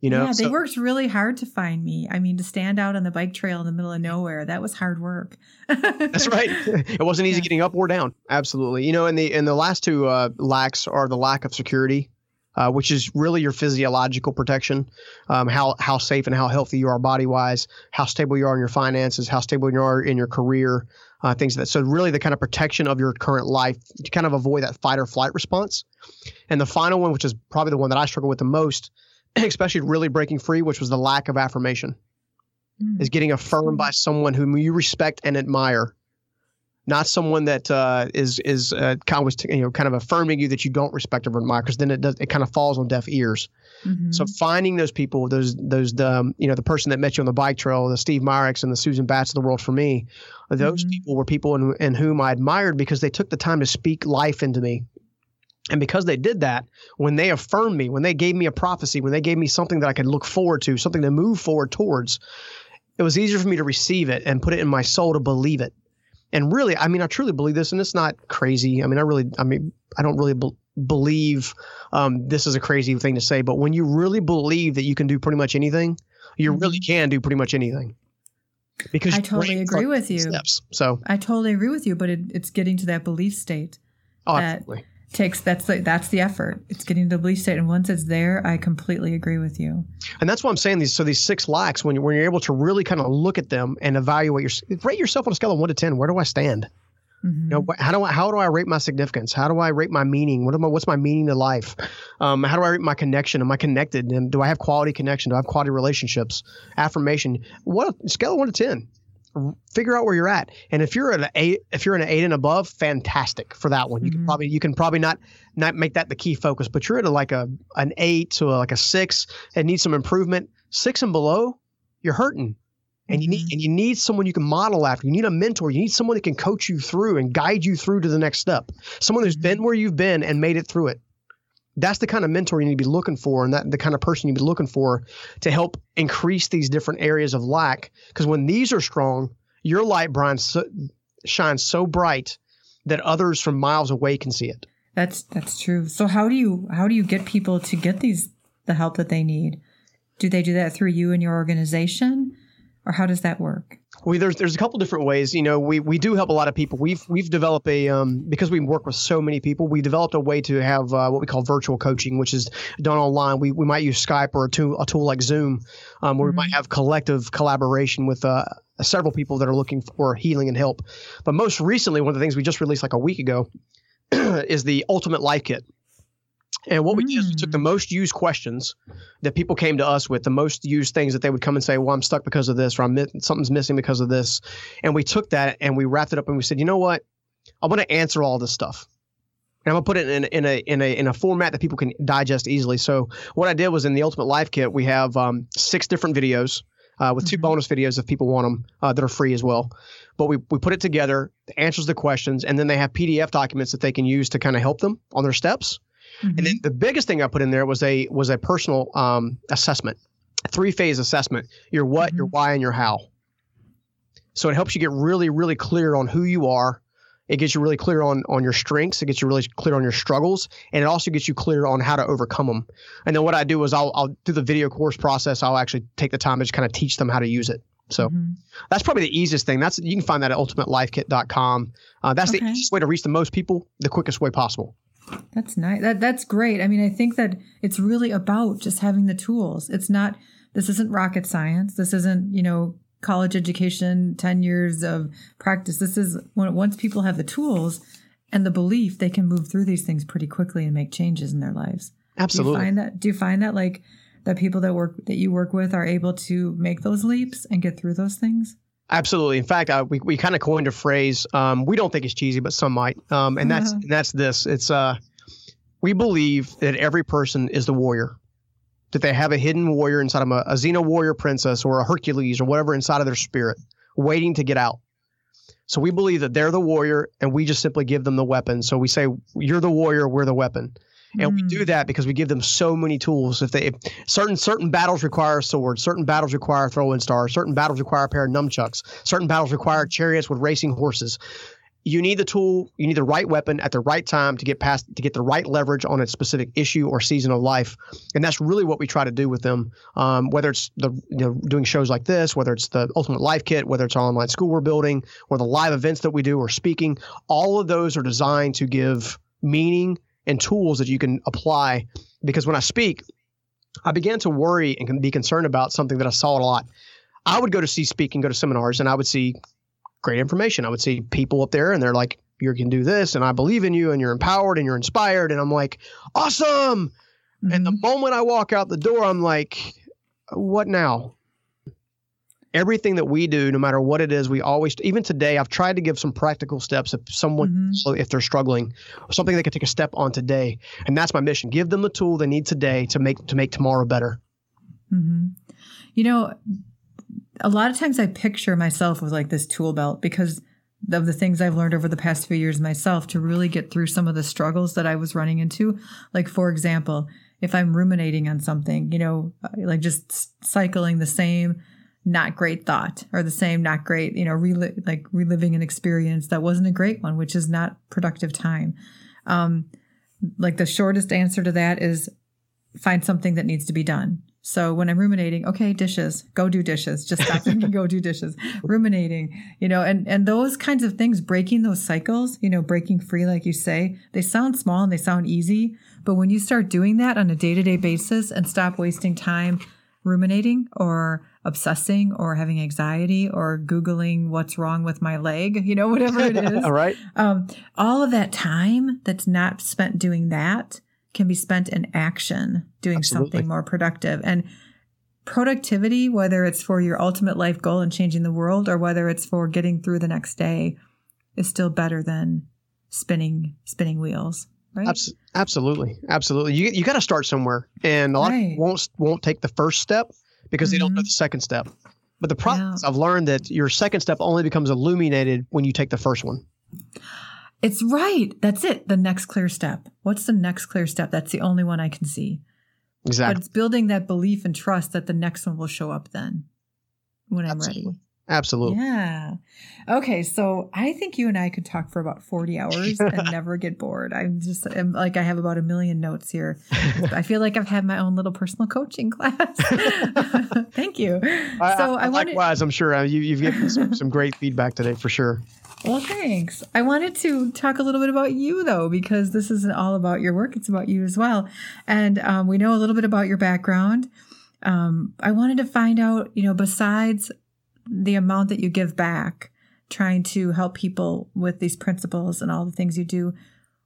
You know, yeah, they so, worked really hard to find me. I mean, to stand out on the bike trail in the middle of nowhere, that was hard work. that's right. [LAUGHS] It wasn't easy yeah. getting up or down. Absolutely. You know, and the and the last two uh, lacks are the lack of security, uh, which is really your physiological protection, um, how how safe and how healthy you are body wise, how stable you are in your finances, how stable you are in your career, uh, things like that. So really, the kind of protection of your current life to kind of avoid that fight or flight response. And the final one, which is probably the one that I struggle with the most [CLEARS THROAT] especially really breaking free, which was the lack of affirmation. mm. is getting affirmed by someone whom you respect and admire not someone that uh, is is uh, kind of you know kind of affirming you that you don't respect or admire because then it does it kind of falls on deaf ears. Mm-hmm. So finding those people, those those the um, you know the person that met you on the bike trail, the Steve Myricks and the Susan Batts of the world for me, those mm-hmm. people were people in, in whom I admired because they took the time to speak life into me. And because they did that, when they affirmed me, when they gave me a prophecy, when they gave me something that I could look forward to, something to move forward towards, it was easier for me to receive it and put it in my soul to believe it and really, I mean, I truly believe this, and it's not crazy. I mean, I really, I mean, I don't really be- believe um, this is a crazy thing to say, but when you really believe that you can do pretty much anything, you mm-hmm. really can do pretty much anything. Because I totally agree with you. Steps. So I totally agree with you, but it, it's getting to that belief state. Oh, that, absolutely takes that's the that's the effort. It's getting to the belief state, and once it's there, I completely agree with you. And that's why I'm saying these. So these six lacks, when you when you're able to really kind of look at them and evaluate your rate yourself on a scale of one to ten. Where do I stand? Mm-hmm. You know, how do I how do I rate my significance? How do I rate my meaning? What am I, what's my meaning to life? Um, how do I rate my connection? Am I connected? And do I have quality connection? Do I have quality relationships? Affirmation. What scale of one to ten? Figure out where you're at. And if you're an eight, if you're an eight and above, fantastic for that one. You mm-hmm. can probably you can probably not not make that the key focus. But you're at a, like a an eight to a, like a six and need some improvement. Six and below, you're hurting. And you need mm-hmm. and you need someone you can model after. You need a mentor. You need someone that can coach you through and guide you through to the next step. Someone who's been mm-hmm. where you've been and made it through it that's the kind of mentor you need to be looking for and that the kind of person you be looking for to help increase these different areas of lack. Because when these are strong your light brian so, shines so bright that others from miles away can see it. That's that's true. So how do you how do you get people to get these the help that they need? Do they do that through you and your organization? Or how does that work we there's there's a couple different ways. You know, we we do help a lot of people. We've we've developed a um, because we work with so many people. We developed a way to have uh, what we call virtual coaching, which is done online. We we might use Skype or a tool a tool like Zoom, um, where mm-hmm. we might mm-hmm. have collective collaboration with uh, several people that are looking for healing and help. But most recently, one of the things we just released like a week ago [CLEARS THROAT] is the Ultimate Life Kit. And what we did is we took the mm. most used questions that people came to us with, the most used things that they would come and say, "Well, I'm stuck because of this," or "I'm something's missing because of this," and we took that and we wrapped it up and we said, "You know what? I want to answer all this stuff." And I'm gonna put it in, in a in a in a format that people can digest easily. So what I did was in the Ultimate Life Kit, we have um, six different videos uh, with mm-hmm. two bonus videos if people want them uh, that are free as well. But we, we put it together, the answers the questions, and then they have PDF documents that they can use to kind of help them on their steps. Mm-hmm. And then the biggest thing I put in there was a was a personal um, assessment, three phase assessment: your what, mm-hmm. your why, and your how. So it helps you get really, really clear on who you are. It gets you really clear on on your strengths. It gets you really clear on your struggles, and it also gets you clear on how to overcome them. And then what I do is I'll I'll do the video course process. I'll actually take the time to just kind of teach them how to use it. So mm-hmm. that's probably the easiest thing. That's you can find that at ultimatelifekit.com. Uh, that's okay. the easiest way to reach the most people, the quickest way possible. That's nice. That that's great. I mean, I think that it's really about just having the tools. It's not this isn't rocket science. This isn't, you know, college education, 10 years of practice. This is when once people have the tools and the belief, they can move through these things pretty quickly and make changes in their lives. Absolutely. Do you find that do you find that like that people that work that you work with are able to make those leaps and get through those things? Absolutely. In fact, uh, we, we kind of coined a phrase. Um, we don't think it's cheesy, but some might. Um, and that's uh-huh. that's this. It's uh, we believe that every person is the warrior, that they have a hidden warrior inside of them, a, a Xena warrior princess or a Hercules or whatever inside of their spirit, waiting to get out. So we believe that they're the warrior, and we just simply give them the weapon. So we say, "You're the warrior, we're the weapon." And mm. we do mm. that because we give them so many tools. If they if certain certain battles require swords, certain battles require throwing stars, certain battles require a pair of nunchucks, certain battles require chariots with racing horses. You need the tool, you need the right weapon at the right time to get past to get the right leverage on a specific issue or season of life, and that's really what we try to do with them. Um, whether it's the you know doing shows like this, whether it's the Ultimate Life Kit, whether it's our online school we're building, or the live events that we do or speaking, all of those are designed to give meaning and tools that you can apply. Because when I speak, I began to worry and be concerned about something that I saw a lot. I would go to see speaking, go to seminars, and I would see great information. I would see people up there, and they're like, "You can do this," and I believe in you, and you're empowered, and you're inspired, and I'm like, "Awesome!" Mm-hmm. And the mm-hmm. moment I walk out the door, I'm like, "What now?" Everything that we do, no matter what it is, we always, even today, I've tried to give some practical steps if someone, Mhm. so if they're struggling, something they can take a step on today. And that's my mission. Give them the tool they need today to make to make tomorrow better. hmm You know, a lot of times I picture myself with like this tool belt because of the things I've learned over the past few years myself to really get through some of the struggles that I was running into. Like, for example, if I'm ruminating on something, you know, like just cycling the same not great thought or the same not great, you know, reli- like reliving an experience that wasn't a great one, which is not productive time. Um, like the shortest answer to that is find something that needs to be done. So when I'm ruminating, okay, dishes, go do dishes. Just stop thinking, go do dishes. [LAUGHS] Ruminating, you know, and and those kinds of things, breaking those cycles, you know, breaking free, like you say, they sound small and they sound easy, but when you start doing that on a day to day basis and stop wasting time ruminating or obsessing or having anxiety or googling what's wrong with my leg, you know, [LAUGHS] whatever it is, All [LAUGHS] right. um, all of that time that's not spent doing that can be spent in action, doing Absolutely. something more productive. And productivity, whether it's for your ultimate life goal and changing the world or whether it's for getting through the next day, is still better than spinning spinning wheels. Right? Absolutely, absolutely. You you got to start somewhere, and a lot Right. won't won't take the first step because they don't know Mhm. the second step. But the problem Yeah. is, I've learned that your second step only becomes illuminated when you take the first one. It's right. That's it. The next clear step. What's the next clear step? That's the only one I can see. Exactly. But it's building that belief and trust that the next one will show up then when I'm Absolutely. ready. Absolutely. Yeah. Okay. So I think you and I could talk for about 40 hours and [LAUGHS] never get bored. I'm just I'm, like, I have about a million notes here. [LAUGHS] I feel like I've had my own little personal coaching class. [LAUGHS] Thank you. I- so I, I, wanted, likewise, I'm sure uh, you, you've given some, some great feedback today for sure. well, thanks. I wanted to talk a little bit about you though, because this isn't all about your work. It's about you as well. And um, we know a little bit about your background. Um, I wanted to find out, you know, besides the amount that you give back, trying to help people with these principles and all the things you do,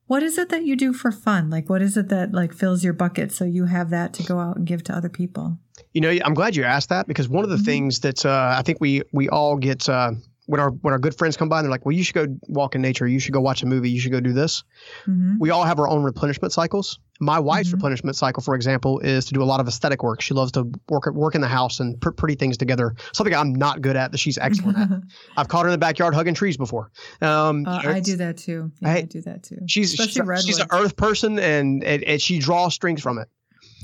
what is it that you do for fun? Like, what is it that like fills your bucket so you have that to go out and give to other people? You know, I'm glad you asked that because one of the Mhm. things that uh, I think we we all get uh, when our when our good friends come by and they're like, "Well, you should go walk in nature. You should go watch a movie. You should go do this." hmm We all have our own replenishment cycles. My wife's Mhm. replenishment cycle, for example, is to do a lot of aesthetic work. She loves to work work in the house and put pretty things together. Something I'm not good at that she's excellent at. [LAUGHS] I've caught her in the backyard hugging trees before. Um, Uh, I do that too. Yeah, I- I, do that too. She's she's, Especially a, she's an earth person and, and and she draws strength from it.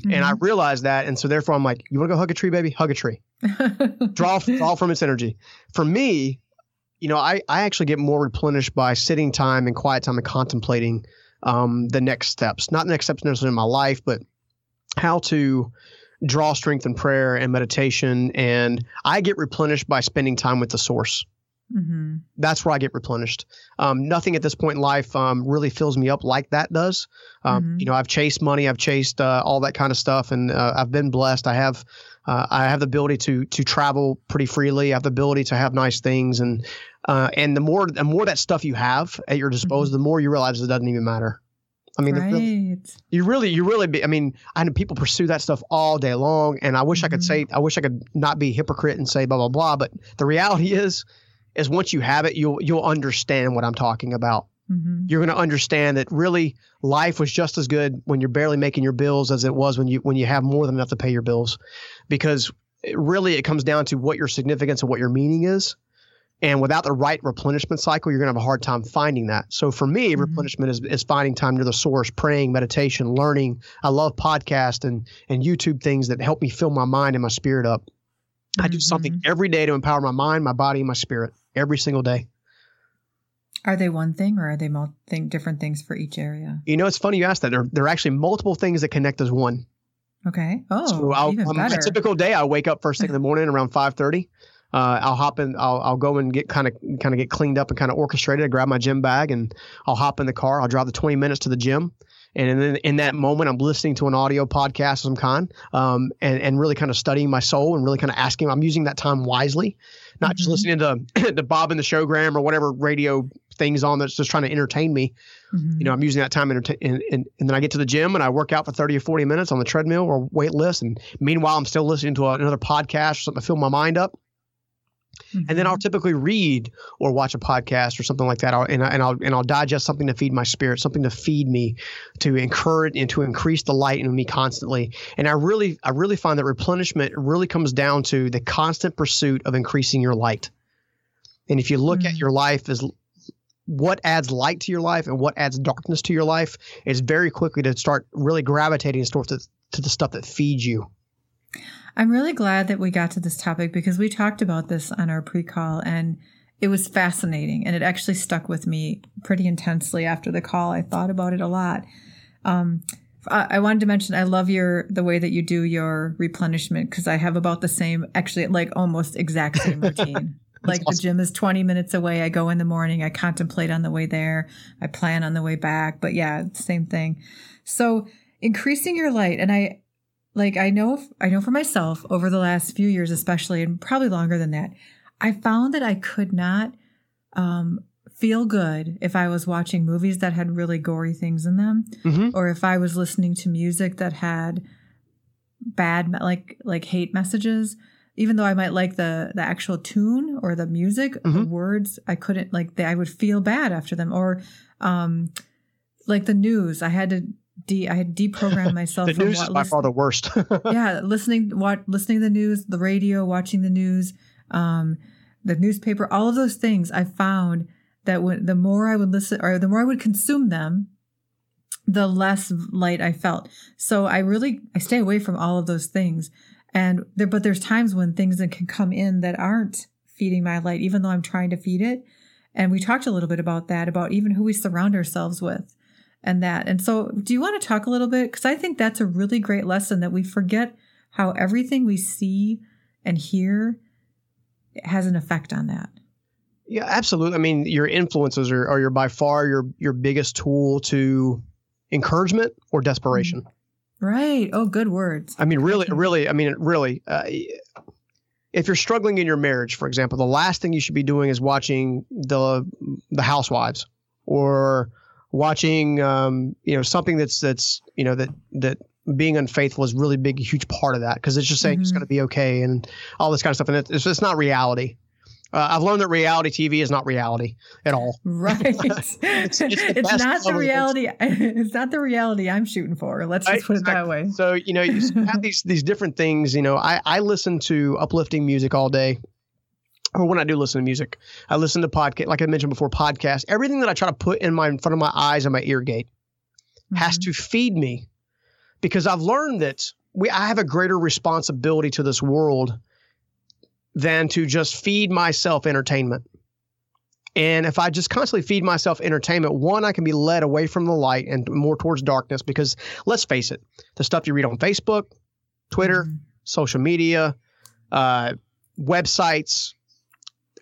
And I Mm-hmm. realized that, and so therefore I'm like, you want to go hug a tree, baby? Hug a tree. [LAUGHS] Draw draw from its energy. For me, you know, I I actually get more replenished by sitting time and quiet time and contemplating um, the next steps. Not the next steps necessarily in my life, but how to draw strength in prayer and meditation. And I get replenished by spending time with the source. Mhm. That's where I get replenished. Um, nothing at this point in life um, really fills me up like that does. Um, Mhm. You know, I've chased money, I've chased uh, all that kind of stuff, and uh, I've been blessed. I have, uh, I have the ability to to travel pretty freely. I have the ability to have nice things, and uh, and the more the more that stuff you have at your disposal, the more you realize it doesn't even matter. I mean, the real- right. you really, you really be. I mean, I know people pursue that stuff all day long, and I wish I could Mhm. say, I wish I could not be a hypocrite and say blah blah blah. But the reality is, is once you have it, you'll you'll understand what I'm talking about. Mhm. You're going to understand that really life was just as good when you're barely making your bills as it was when you when you have more than enough to pay your bills, because it, really it comes down to what your significance and what your meaning is. And without the right replenishment cycle, you're going to have a hard time finding that. So for me, Mhm. replenishment is, is finding time near the source, praying, meditation, learning. I love podcasts and, and YouTube things that help me fill my mind and my spirit up. I do something Mhm. every day to empower my mind, my body, and my spirit every single day. Are they one thing or are they mul- thing, different things for each area? You know, it's funny you asked that. There, there are actually multiple things that connect as one. Okay. Oh, so I'll, even on my better. typical day, I wake up first thing in the morning around five thirty. Uh, I'll hop in. I'll, I'll go and get kind of kind of get cleaned up and kind of orchestrated. I grab my gym bag and I'll hop in the car. I'll drive the twenty minutes to the gym, and then in that moment, I'm listening to an audio podcast of some kind, um, and and really kind of studying my soul and really kind of asking. I'm using that time wisely, not just Mhm. listening to [CLEARS THROAT] to Bob and the Showgram or whatever radio things on that's just trying to entertain me. Mhm. You know, I'm using that time entertain, and, and, and then I get to the gym and I work out for 30 or 40 minutes on the treadmill or weight list. And meanwhile, I'm still listening to another podcast or something to fill my mind up. mm-hmm. and then I'll typically read or watch a podcast or something like that. I'll, and, I, and I'll and I'll digest something to feed my spirit, something to feed me, to encourage and to increase the light in me constantly. And I really I really find that replenishment really comes down to the constant pursuit of increasing your light. And if you look mm-hmm. at your life as what adds light to your life and what adds darkness to your life, it's very quickly to start really gravitating towards the, to the stuff that feeds you. I'm really glad that we got to this topic because we talked about this on our pre call and it was fascinating and it actually stuck with me pretty intensely after the call. I thought about it a lot. Um, I wanted to mention I love your the way that you do your replenishment because I have about the same actually like almost exact same [LAUGHS] routine. Like awesome. the gym is 20 minutes away. I go in the morning, I contemplate on the way there, I plan on the way back. But yeah, same thing. So increasing your light and I like I know I know for myself over the last few years especially and probably longer than that, I found that I could not um, feel good if I was watching movies that had really gory things in them mm-hmm. or if I was listening to music that had bad like like hate messages even though I might like the the actual tune or the music mm-hmm. the words I couldn't like they, I would feel bad after them or um like the news I had to de I had deprogrammed [LAUGHS] myself. the news is by far the worst. [LAUGHS] yeah, listening, what, listening to the news, the radio, watching the news, um, the newspaper, all of those things. I found that when the more I would listen, or the more I would consume them, the less light I felt. So I really I stay away from all of those things. And there, but there's times when things that can come in that aren't feeding my light, even though I'm trying to feed it. And we talked a little bit about that, about even who we surround ourselves with and that. And so, do you want to talk a little bit? Because I think that's a really great lesson that we forget how everything we see and hear has an effect on that. Yeah, absolutely. I mean, your influences are, are your by far your your biggest tool to encouragement or desperation. Mm-hmm. Right. Oh, good words. I mean, really, really. I mean, really. Uh, if you're struggling in your marriage, for example, the last thing you should be doing is watching the the Housewives or watching um, you know something that's that's you know that that being unfaithful is really big huge part of that because it's just saying mm-hmm. it's going to be okay and all this kind of stuff and it's, it's not reality uh, I've learned that reality TV is not reality at all. Right. [LAUGHS] it's, it's, [LAUGHS] it's not the reality. [LAUGHS] It's not the reality I'm shooting for. Let's just put it that way. So you know, you have these these different things. You know, I I listen to uplifting music all day or when I do listen to music, I listen to podcast, like I mentioned before, podcast. Everything that I try to put in my in front of my eyes and my ear gate mm-hmm. has to feed me, because I've learned that we I have a greater responsibility to this world than to just feed myself entertainment. And if I just constantly feed myself entertainment, one, I can be led away from the light and more towards darkness. Because let's face it, the stuff you read on Facebook, Twitter, mm-hmm. social media, uh, websites,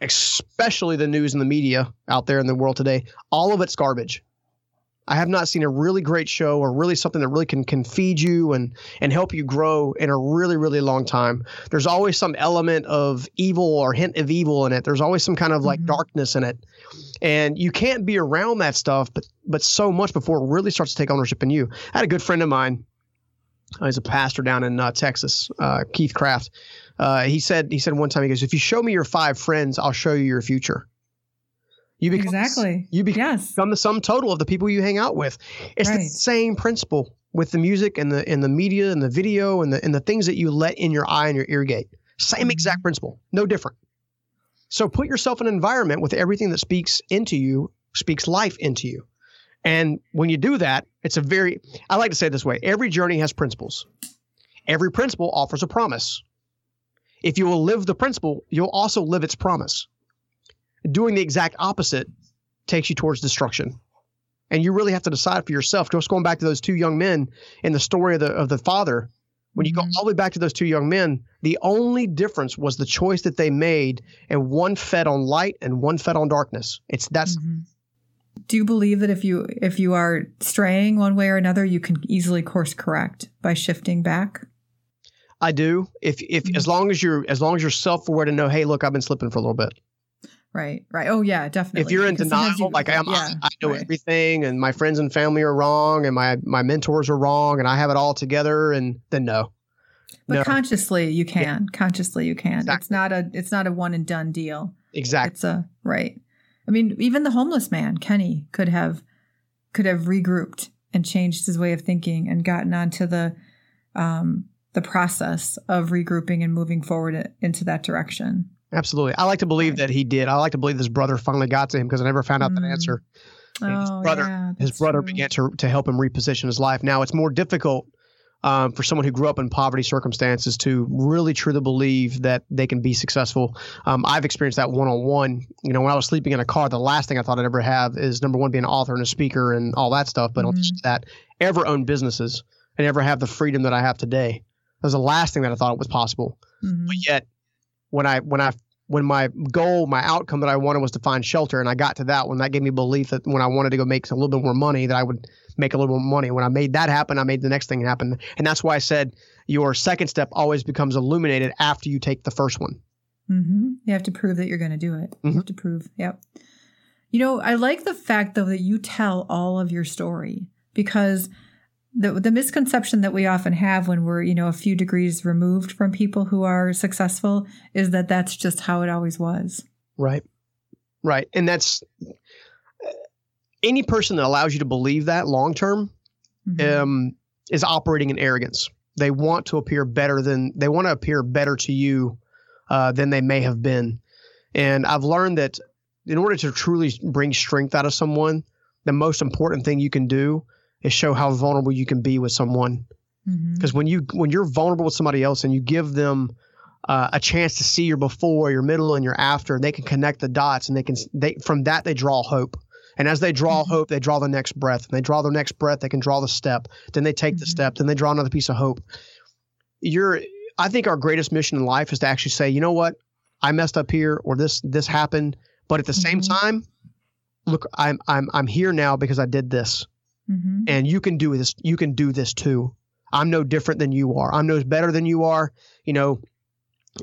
especially the news and the media out there in the world today, all of it's garbage. I have not seen a really great show or really something that really can can feed you and and help you grow in a really really long time. There's always some element of evil or hint of evil in it. There's always some kind of like mm-hmm. darkness in it. And you can't be around that stuff but but so much before it really starts to take ownership in you. I had a good friend of mine. Uh, he's a pastor down in uh, Texas, uh, Keith Craft. Uh, he said he said one time he goes, "If you show me your five friends, I'll show you your future." You become exactly you become, yes. become the sum total of the people you hang out with. It's right. the same principle with the music and the and the media and the video and the and the things that you let in your eye and your ear gate. Same mm-hmm. exact principle, no different. So put yourself in an environment with everything that speaks into you, speaks life into you. And when you do that, it's a very I like to say it this way, every journey has principles. Every principle offers a promise. If you will live the principle, you'll also live its promise. Doing the exact opposite takes you towards destruction. And you really have to decide for yourself. Just going back to those two young men in the story of the of the father, when you go mm-hmm. all the way back to those two young men, the only difference was the choice that they made, and one fed on light and one fed on darkness. It's that's. Mm-hmm. Do you believe that if you if you are straying one way or another, you can easily course correct by shifting back? I do. If if mm-hmm. as long as you're as long as you're self aware to know, hey, look, I've been slipping for a little bit. Right, right. Oh yeah, definitely. If you're in because denial, you, like I'm, yeah, I, I know right. everything, and my friends and family are wrong, and my my mentors are wrong, and I have it all together, and then no. but no. consciously you can. Yeah. Consciously you can. Exactly. It's not a it's not a one and done deal. Exactly. It's a right. I mean, even the homeless man, Kenny, could have could have regrouped and changed his way of thinking and gotten onto the um, the process of regrouping and moving forward into that direction. Absolutely. I like to believe that he did. I like to believe his brother finally got to him because I never found out mm. that answer. Oh, his brother, yeah, his brother true. began to, to help him reposition his life. Now it's more difficult um, for someone who grew up in poverty circumstances to really truly believe that they can be successful. Um, I've experienced that one on one. You know, when I was sleeping in a car, the last thing I thought I'd ever have is number one, be an author and a speaker and all that stuff. But mm-hmm. that, ever own businesses and ever have the freedom that I have today. That was the last thing that I thought was possible. Mm-hmm. But yet, when I when I when my goal, my outcome that I wanted was to find shelter, and I got to that one, that gave me belief that when I wanted to go make a little bit more money, that I would make a little more money. When I made that happen, I made the next thing happen, and that's why I said your second step always becomes illuminated after you take the first one. Mm-hmm. You have to prove that you're going to do it. Mm-hmm. You have to prove. Yep. You know, I like the fact though that you tell all of your story because the the misconception that we often have when we're you know a few degrees removed from people who are successful is that that's just how it always was. Right. Right. And that's any person that allows you to believe that long term mm-hmm. um, is operating in arrogance. They want to appear better than they want to appear better to you uh, than they may have been. And i've learned that in order to truly bring strength out of someone the most important thing you can do is show how vulnerable you can be with someone. Because mm-hmm. when you when you're vulnerable with somebody else and you give them uh, a chance to see your before, your middle, and your after, they can connect the dots, and they can they from that they draw hope. And as they draw mm-hmm. hope, they draw the next breath. And they draw the next breath, they can draw the step. Then they take mm-hmm. the step. Then they draw another piece of hope. You're, I think, our greatest mission in life is to actually say, you know what, I messed up here, or this this happened, but at the same mm-hmm. time, look, I'm I'm I'm here now because I did this. Mm-hmm. And you can do this. You can do this too. I'm no different than you are. I'm no better than you are. You know,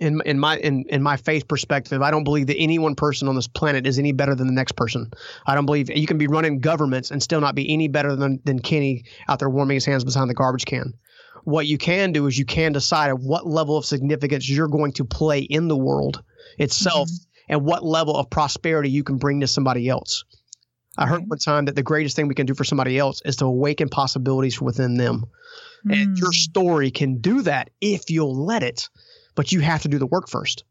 in in my in in my faith perspective, I don't believe that any one person on this planet is any better than the next person. I don't believe you can be running governments and still not be any better than than Kenny out there warming his hands behind the garbage can. What you can do is you can decide at what level of significance you're going to play in the world itself mm-hmm. and what level of prosperity you can bring to somebody else. I heard one time that the greatest thing we can do for somebody else is to awaken possibilities within them. Mm. And your hmm. story can do that if you'll let it, but you have to do the work first.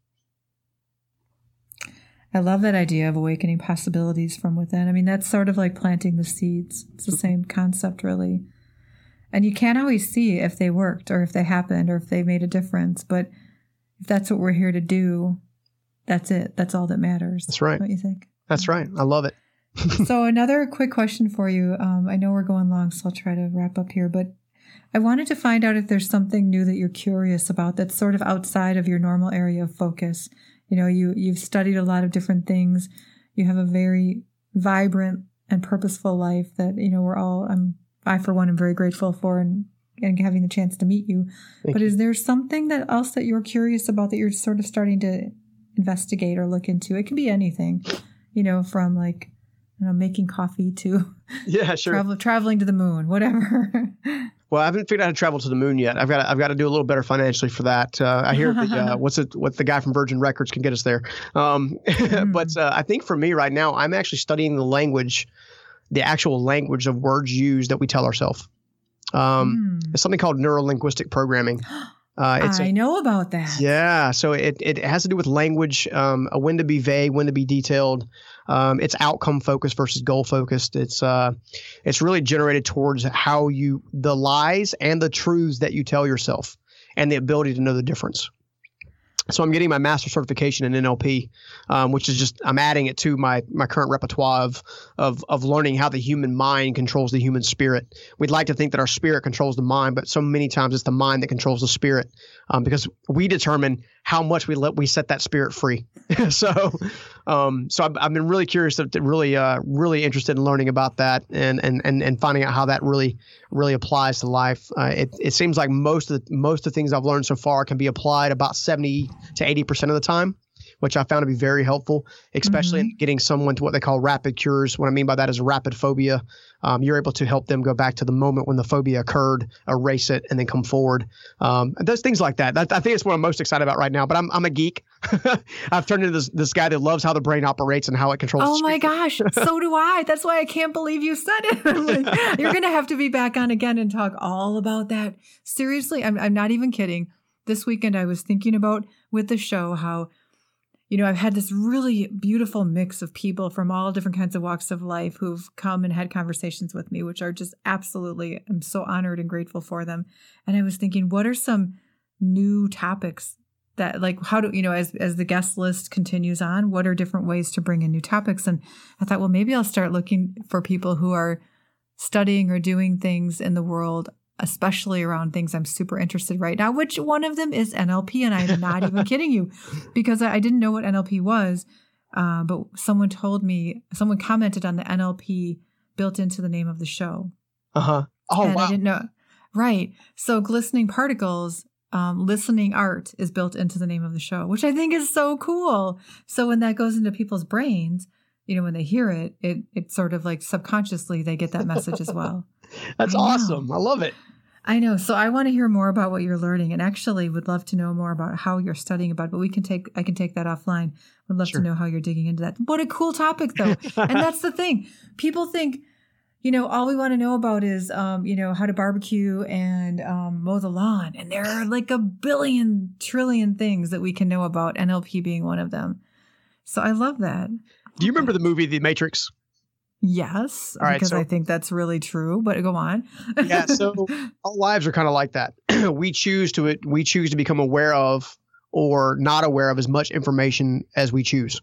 I love that idea of awakening possibilities from within. I mean, that's sort of like planting the seeds. It's the mm-hmm. same concept, really. And you can't always see if they worked or if they happened or if they made a difference. But if that's what we're here to do, that's it. That's all that matters. That's right. What you think? That's right. I love it. [LAUGHS] so another quick question for you. Um, I know we're going long, so I'll try to wrap up here. But I wanted to find out if there's something new that you're curious about that's sort of outside of your normal area of focus. You know, you you've studied a lot of different things. You have a very vibrant and purposeful life that you know we're all. I'm I for one am very grateful for and and having the chance to meet you. Thank but you. is there something that else that you're curious about that you're sort of starting to investigate or look into? It can be anything, you know, from like you know, making coffee to [LAUGHS] yeah, sure, travel, traveling to the moon, whatever. [LAUGHS] well, I haven't figured out how to travel to the moon yet. I've got to, I've got to do a little better financially for that. Uh, I hear the, uh, [LAUGHS] what's it what the guy from Virgin Records can get us there. Um, mm. but uh, I think for me right now, I'm actually studying the language, the actual language of words used that we tell ourselves. Um, mm. It's something called neurolinguistic programming. [GASPS] Uh, it's I a, know about that. Yeah, so it, it has to do with language, um, when to be vague, when to be detailed. Um, it's outcome focused versus goal focused. It's uh, it's really generated towards how you the lies and the truths that you tell yourself, and the ability to know the difference so I'm getting my master certification in NLP, um, which is just I'm adding it to my my current repertoire of, of of learning how the human mind controls the human spirit. We'd like to think that our spirit controls the mind, but so many times it's the mind that controls the spirit, um, because we determine how much we let we set that spirit free. [LAUGHS] so, um, so I've, I've, been really curious, to, to really uh, really interested in learning about that and and and and finding out how that really really applies to life. Uh, it it seems like most of the, most of the things I've learned so far can be applied about seventy to eighty percent of the time which I found to be very helpful, especially mm-hmm. in getting someone to what they call rapid cures. What I mean by that is rapid phobia. Um, you're able to help them go back to the moment when the phobia occurred, erase it, and then come forward. Um, those things like that. that. I think it's what I'm most excited about right now. But I'm, I'm a geek. [LAUGHS] I've turned into this, this guy that loves how the brain operates and how it controls. Oh my gosh, so do [LAUGHS] I. That's why I can't believe you said it. [LAUGHS] like, you're going to have to be back on again and talk all about that. Seriously, I'm, I'm not even kidding. This weekend, I was thinking about with the show how you know, I've had this really beautiful mix of people from all different kinds of walks of life who've come and had conversations with me, which are just absolutely, I'm so honored and grateful for them. And I was thinking, what are some new topics that like how do you know as as the guest list continues on what are different ways to bring in new topics and i thought well maybe i'll start looking for people who are studying or doing things in the world especially around things I'm super interested right now, which one of them is NLP. And I'm not even [LAUGHS] kidding you because I didn't know what NLP was. Uh, but someone told me, someone commented on the NLP built into the name of the show. Uh huh. Oh, and wow. I didn't know. Right. So, glistening particles, um, listening art is built into the name of the show, which I think is so cool. So, when that goes into people's brains, you know, when they hear it, it it sort of like subconsciously they get that message as well. [LAUGHS] That's I awesome. I love it. I know. So I want to hear more about what you're learning and actually would love to know more about how you're studying about it, but we can take I can take that offline. Would love sure. to know how you're digging into that. What a cool topic though. [LAUGHS] and that's the thing. People think you know, all we want to know about is, um, you know, how to barbecue and um, mow the lawn. And there are like a billion trillion things that we can know about, NLP being one of them. So I love that. Do you remember the movie The Matrix? Yes, All right, because so, I think that's really true. But go on. yeah, so [LAUGHS] our lives are kind of like that. [CLEARS THROAT] we choose to it. We choose to become aware of or not aware of as much information as we choose.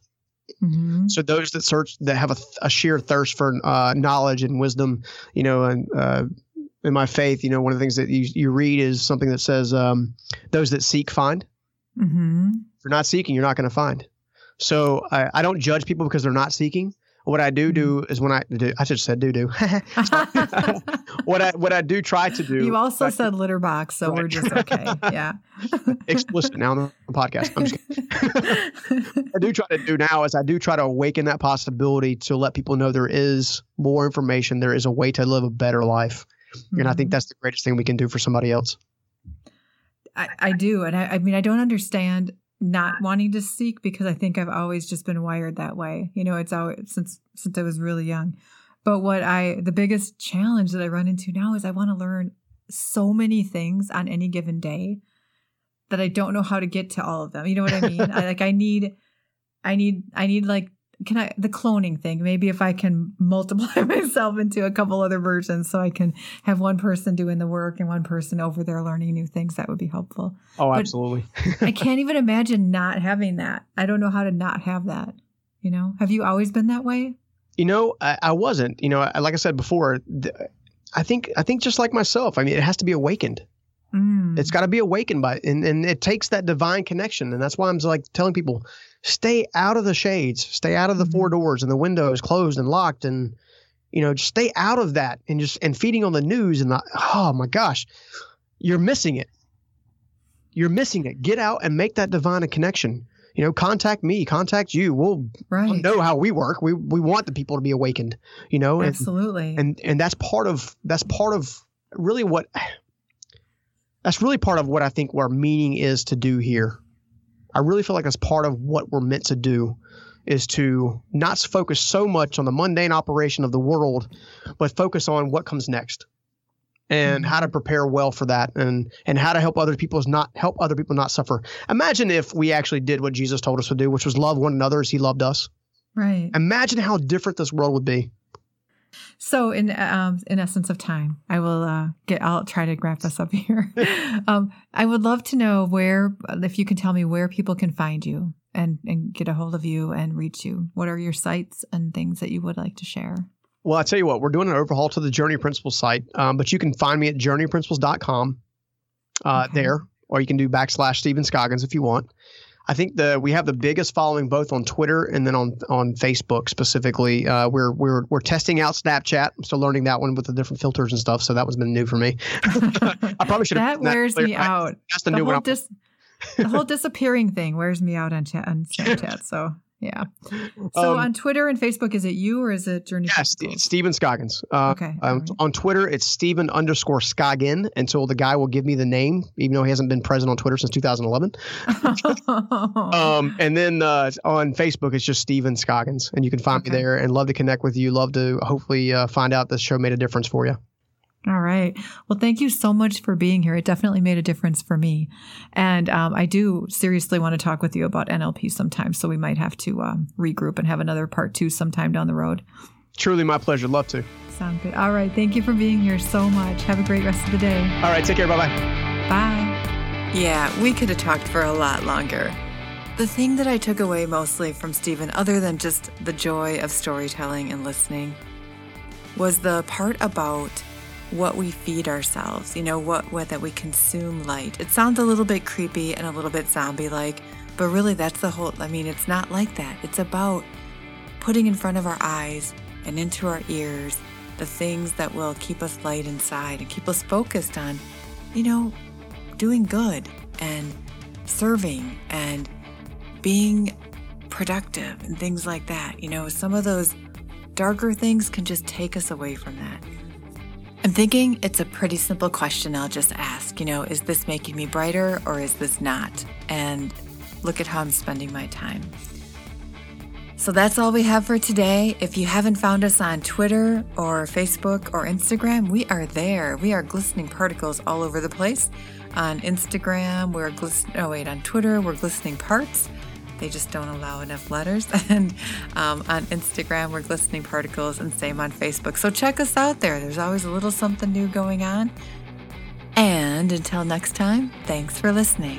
Mm-hmm. So those that search that have a, a sheer thirst for uh, knowledge and wisdom, you know, and uh, in my faith, you know, one of the things that you, you read is something that says, um, "Those that seek find." Mm-hmm. If you're not seeking, you're not going to find. So I, I don't judge people because they're not seeking. What I do do mm-hmm. is when I do, I just said do do. [LAUGHS] what I what I do try to do. You also said litter box, so right. we're just okay. [LAUGHS] Yeah. Explicit now on the podcast. I'm just [LAUGHS] I do try to do now is I do try to awaken that possibility to let people know there is more information. There is a way to live a better life, mm-hmm. and I think mm-hmm. that's the greatest thing we can do for somebody else. I, I do, and I, I mean I don't understand not wanting to seek because I think I've always just been wired that way. You know, it's always since since I was really young. But what I the biggest challenge that I run into now is I want to learn so many things on any given day that I don't know how to get to all of them. You know what I mean? I [LAUGHS] like I need I need I need like can I the cloning thing? Maybe if I can multiply [LAUGHS] myself into a couple other versions, so I can have one person doing the work and one person over there learning new things, that would be helpful. Oh, but absolutely. [LAUGHS] I can't [LAUGHS] even imagine not having that. I don't know how to not have that. You know, have you always been that way? You know, I, I wasn't. You know, like I said before, I think I think just like myself. I mean, it has to be awakened. Mm. It's got to be awakened by, and, and it takes that divine connection, and that's why I'm like telling people, stay out of the shades, stay out of the four mm-hmm. doors and the windows closed and locked, and you know, just stay out of that, and just and feeding on the news and the, oh my gosh, you're missing it. You're missing it. Get out and make that divine connection. You know, contact me, contact you. We'll, right. we'll know how we work. We we want the people to be awakened. You know, absolutely. And, and and that's part of that's part of really what that's really part of what I think our meaning is to do here. I really feel like that's part of what we're meant to do is to not focus so much on the mundane operation of the world, but focus on what comes next and how to prepare well for that and and how to help other people's not help other people not suffer. Imagine if we actually did what Jesus told us to do, which was love one another as he loved us. Right. Imagine how different this world would be. So, in um, in essence of time, I will uh, get. I'll try to wrap this up [LAUGHS] here. um, I would love to know where, if you can tell me where people can find you and and get a hold of you and reach you. What are your sites and things that you would like to share? Well, I tell you what, we're doing an overhaul to the Journey Principles site, um, but you can find me at journeyprinciples.com uh, okay. there, or you can do backslash Stephen Scoggins if you want. I think the we have the biggest following both on Twitter and then on on Facebook specifically. Uh, we're we're we're testing out Snapchat. I'm still learning that one with the different filters and stuff. So that was been new for me. [LAUGHS] I probably should have that wears that me out. That's the, the new one. Dis- the whole disappearing thing wears me out on, on Snapchat. So yeah. So um, on Twitter and Facebook, is it you or is it Journey? Yes, yeah, Stephen Scoggins. Uh, okay. Um, right. On Twitter, it's Stephen underscore Scoggin until the guy will give me the name, even though he hasn't been present on Twitter since 2011. [LAUGHS] um, and then uh, on Facebook, it's just Stephen Scoggins, and you can find okay. me there. And love to connect with you. Love to hopefully uh, find out this show made a difference for you. All right. Well, thank you so much for being here. It definitely made a difference for me. And um, I do seriously want to talk with you about NLP sometime. So we might have to um, regroup and have another part two sometime down the road. Truly my pleasure. Love to. Sound good. All right. Thank you for being here so much. Have a great rest of the day. All right. Take care. Bye bye. Bye. Yeah, we could have talked for a lot longer. The thing that I took away mostly from Stephen, other than just the joy of storytelling and listening, was the part about what we feed ourselves, you know, what, what that we consume light. It sounds a little bit creepy and a little bit zombie like, but really that's the whole I mean, it's not like that. It's about putting in front of our eyes and into our ears the things that will keep us light inside and keep us focused on, you know, doing good and serving and being productive and things like that. You know, some of those darker things can just take us away from that. I'm thinking it's a pretty simple question I'll just ask. You know, is this making me brighter or is this not? And look at how I'm spending my time. So that's all we have for today. If you haven't found us on Twitter or Facebook or Instagram, we are there. We are glistening particles all over the place. On Instagram, we're glisten. Oh wait, on Twitter, we're glistening parts. They just don't allow enough letters. [LAUGHS] And um, on Instagram, we're Glistening Particles, and same on Facebook. So check us out there. There's always a little something new going on. And until next time, thanks for listening.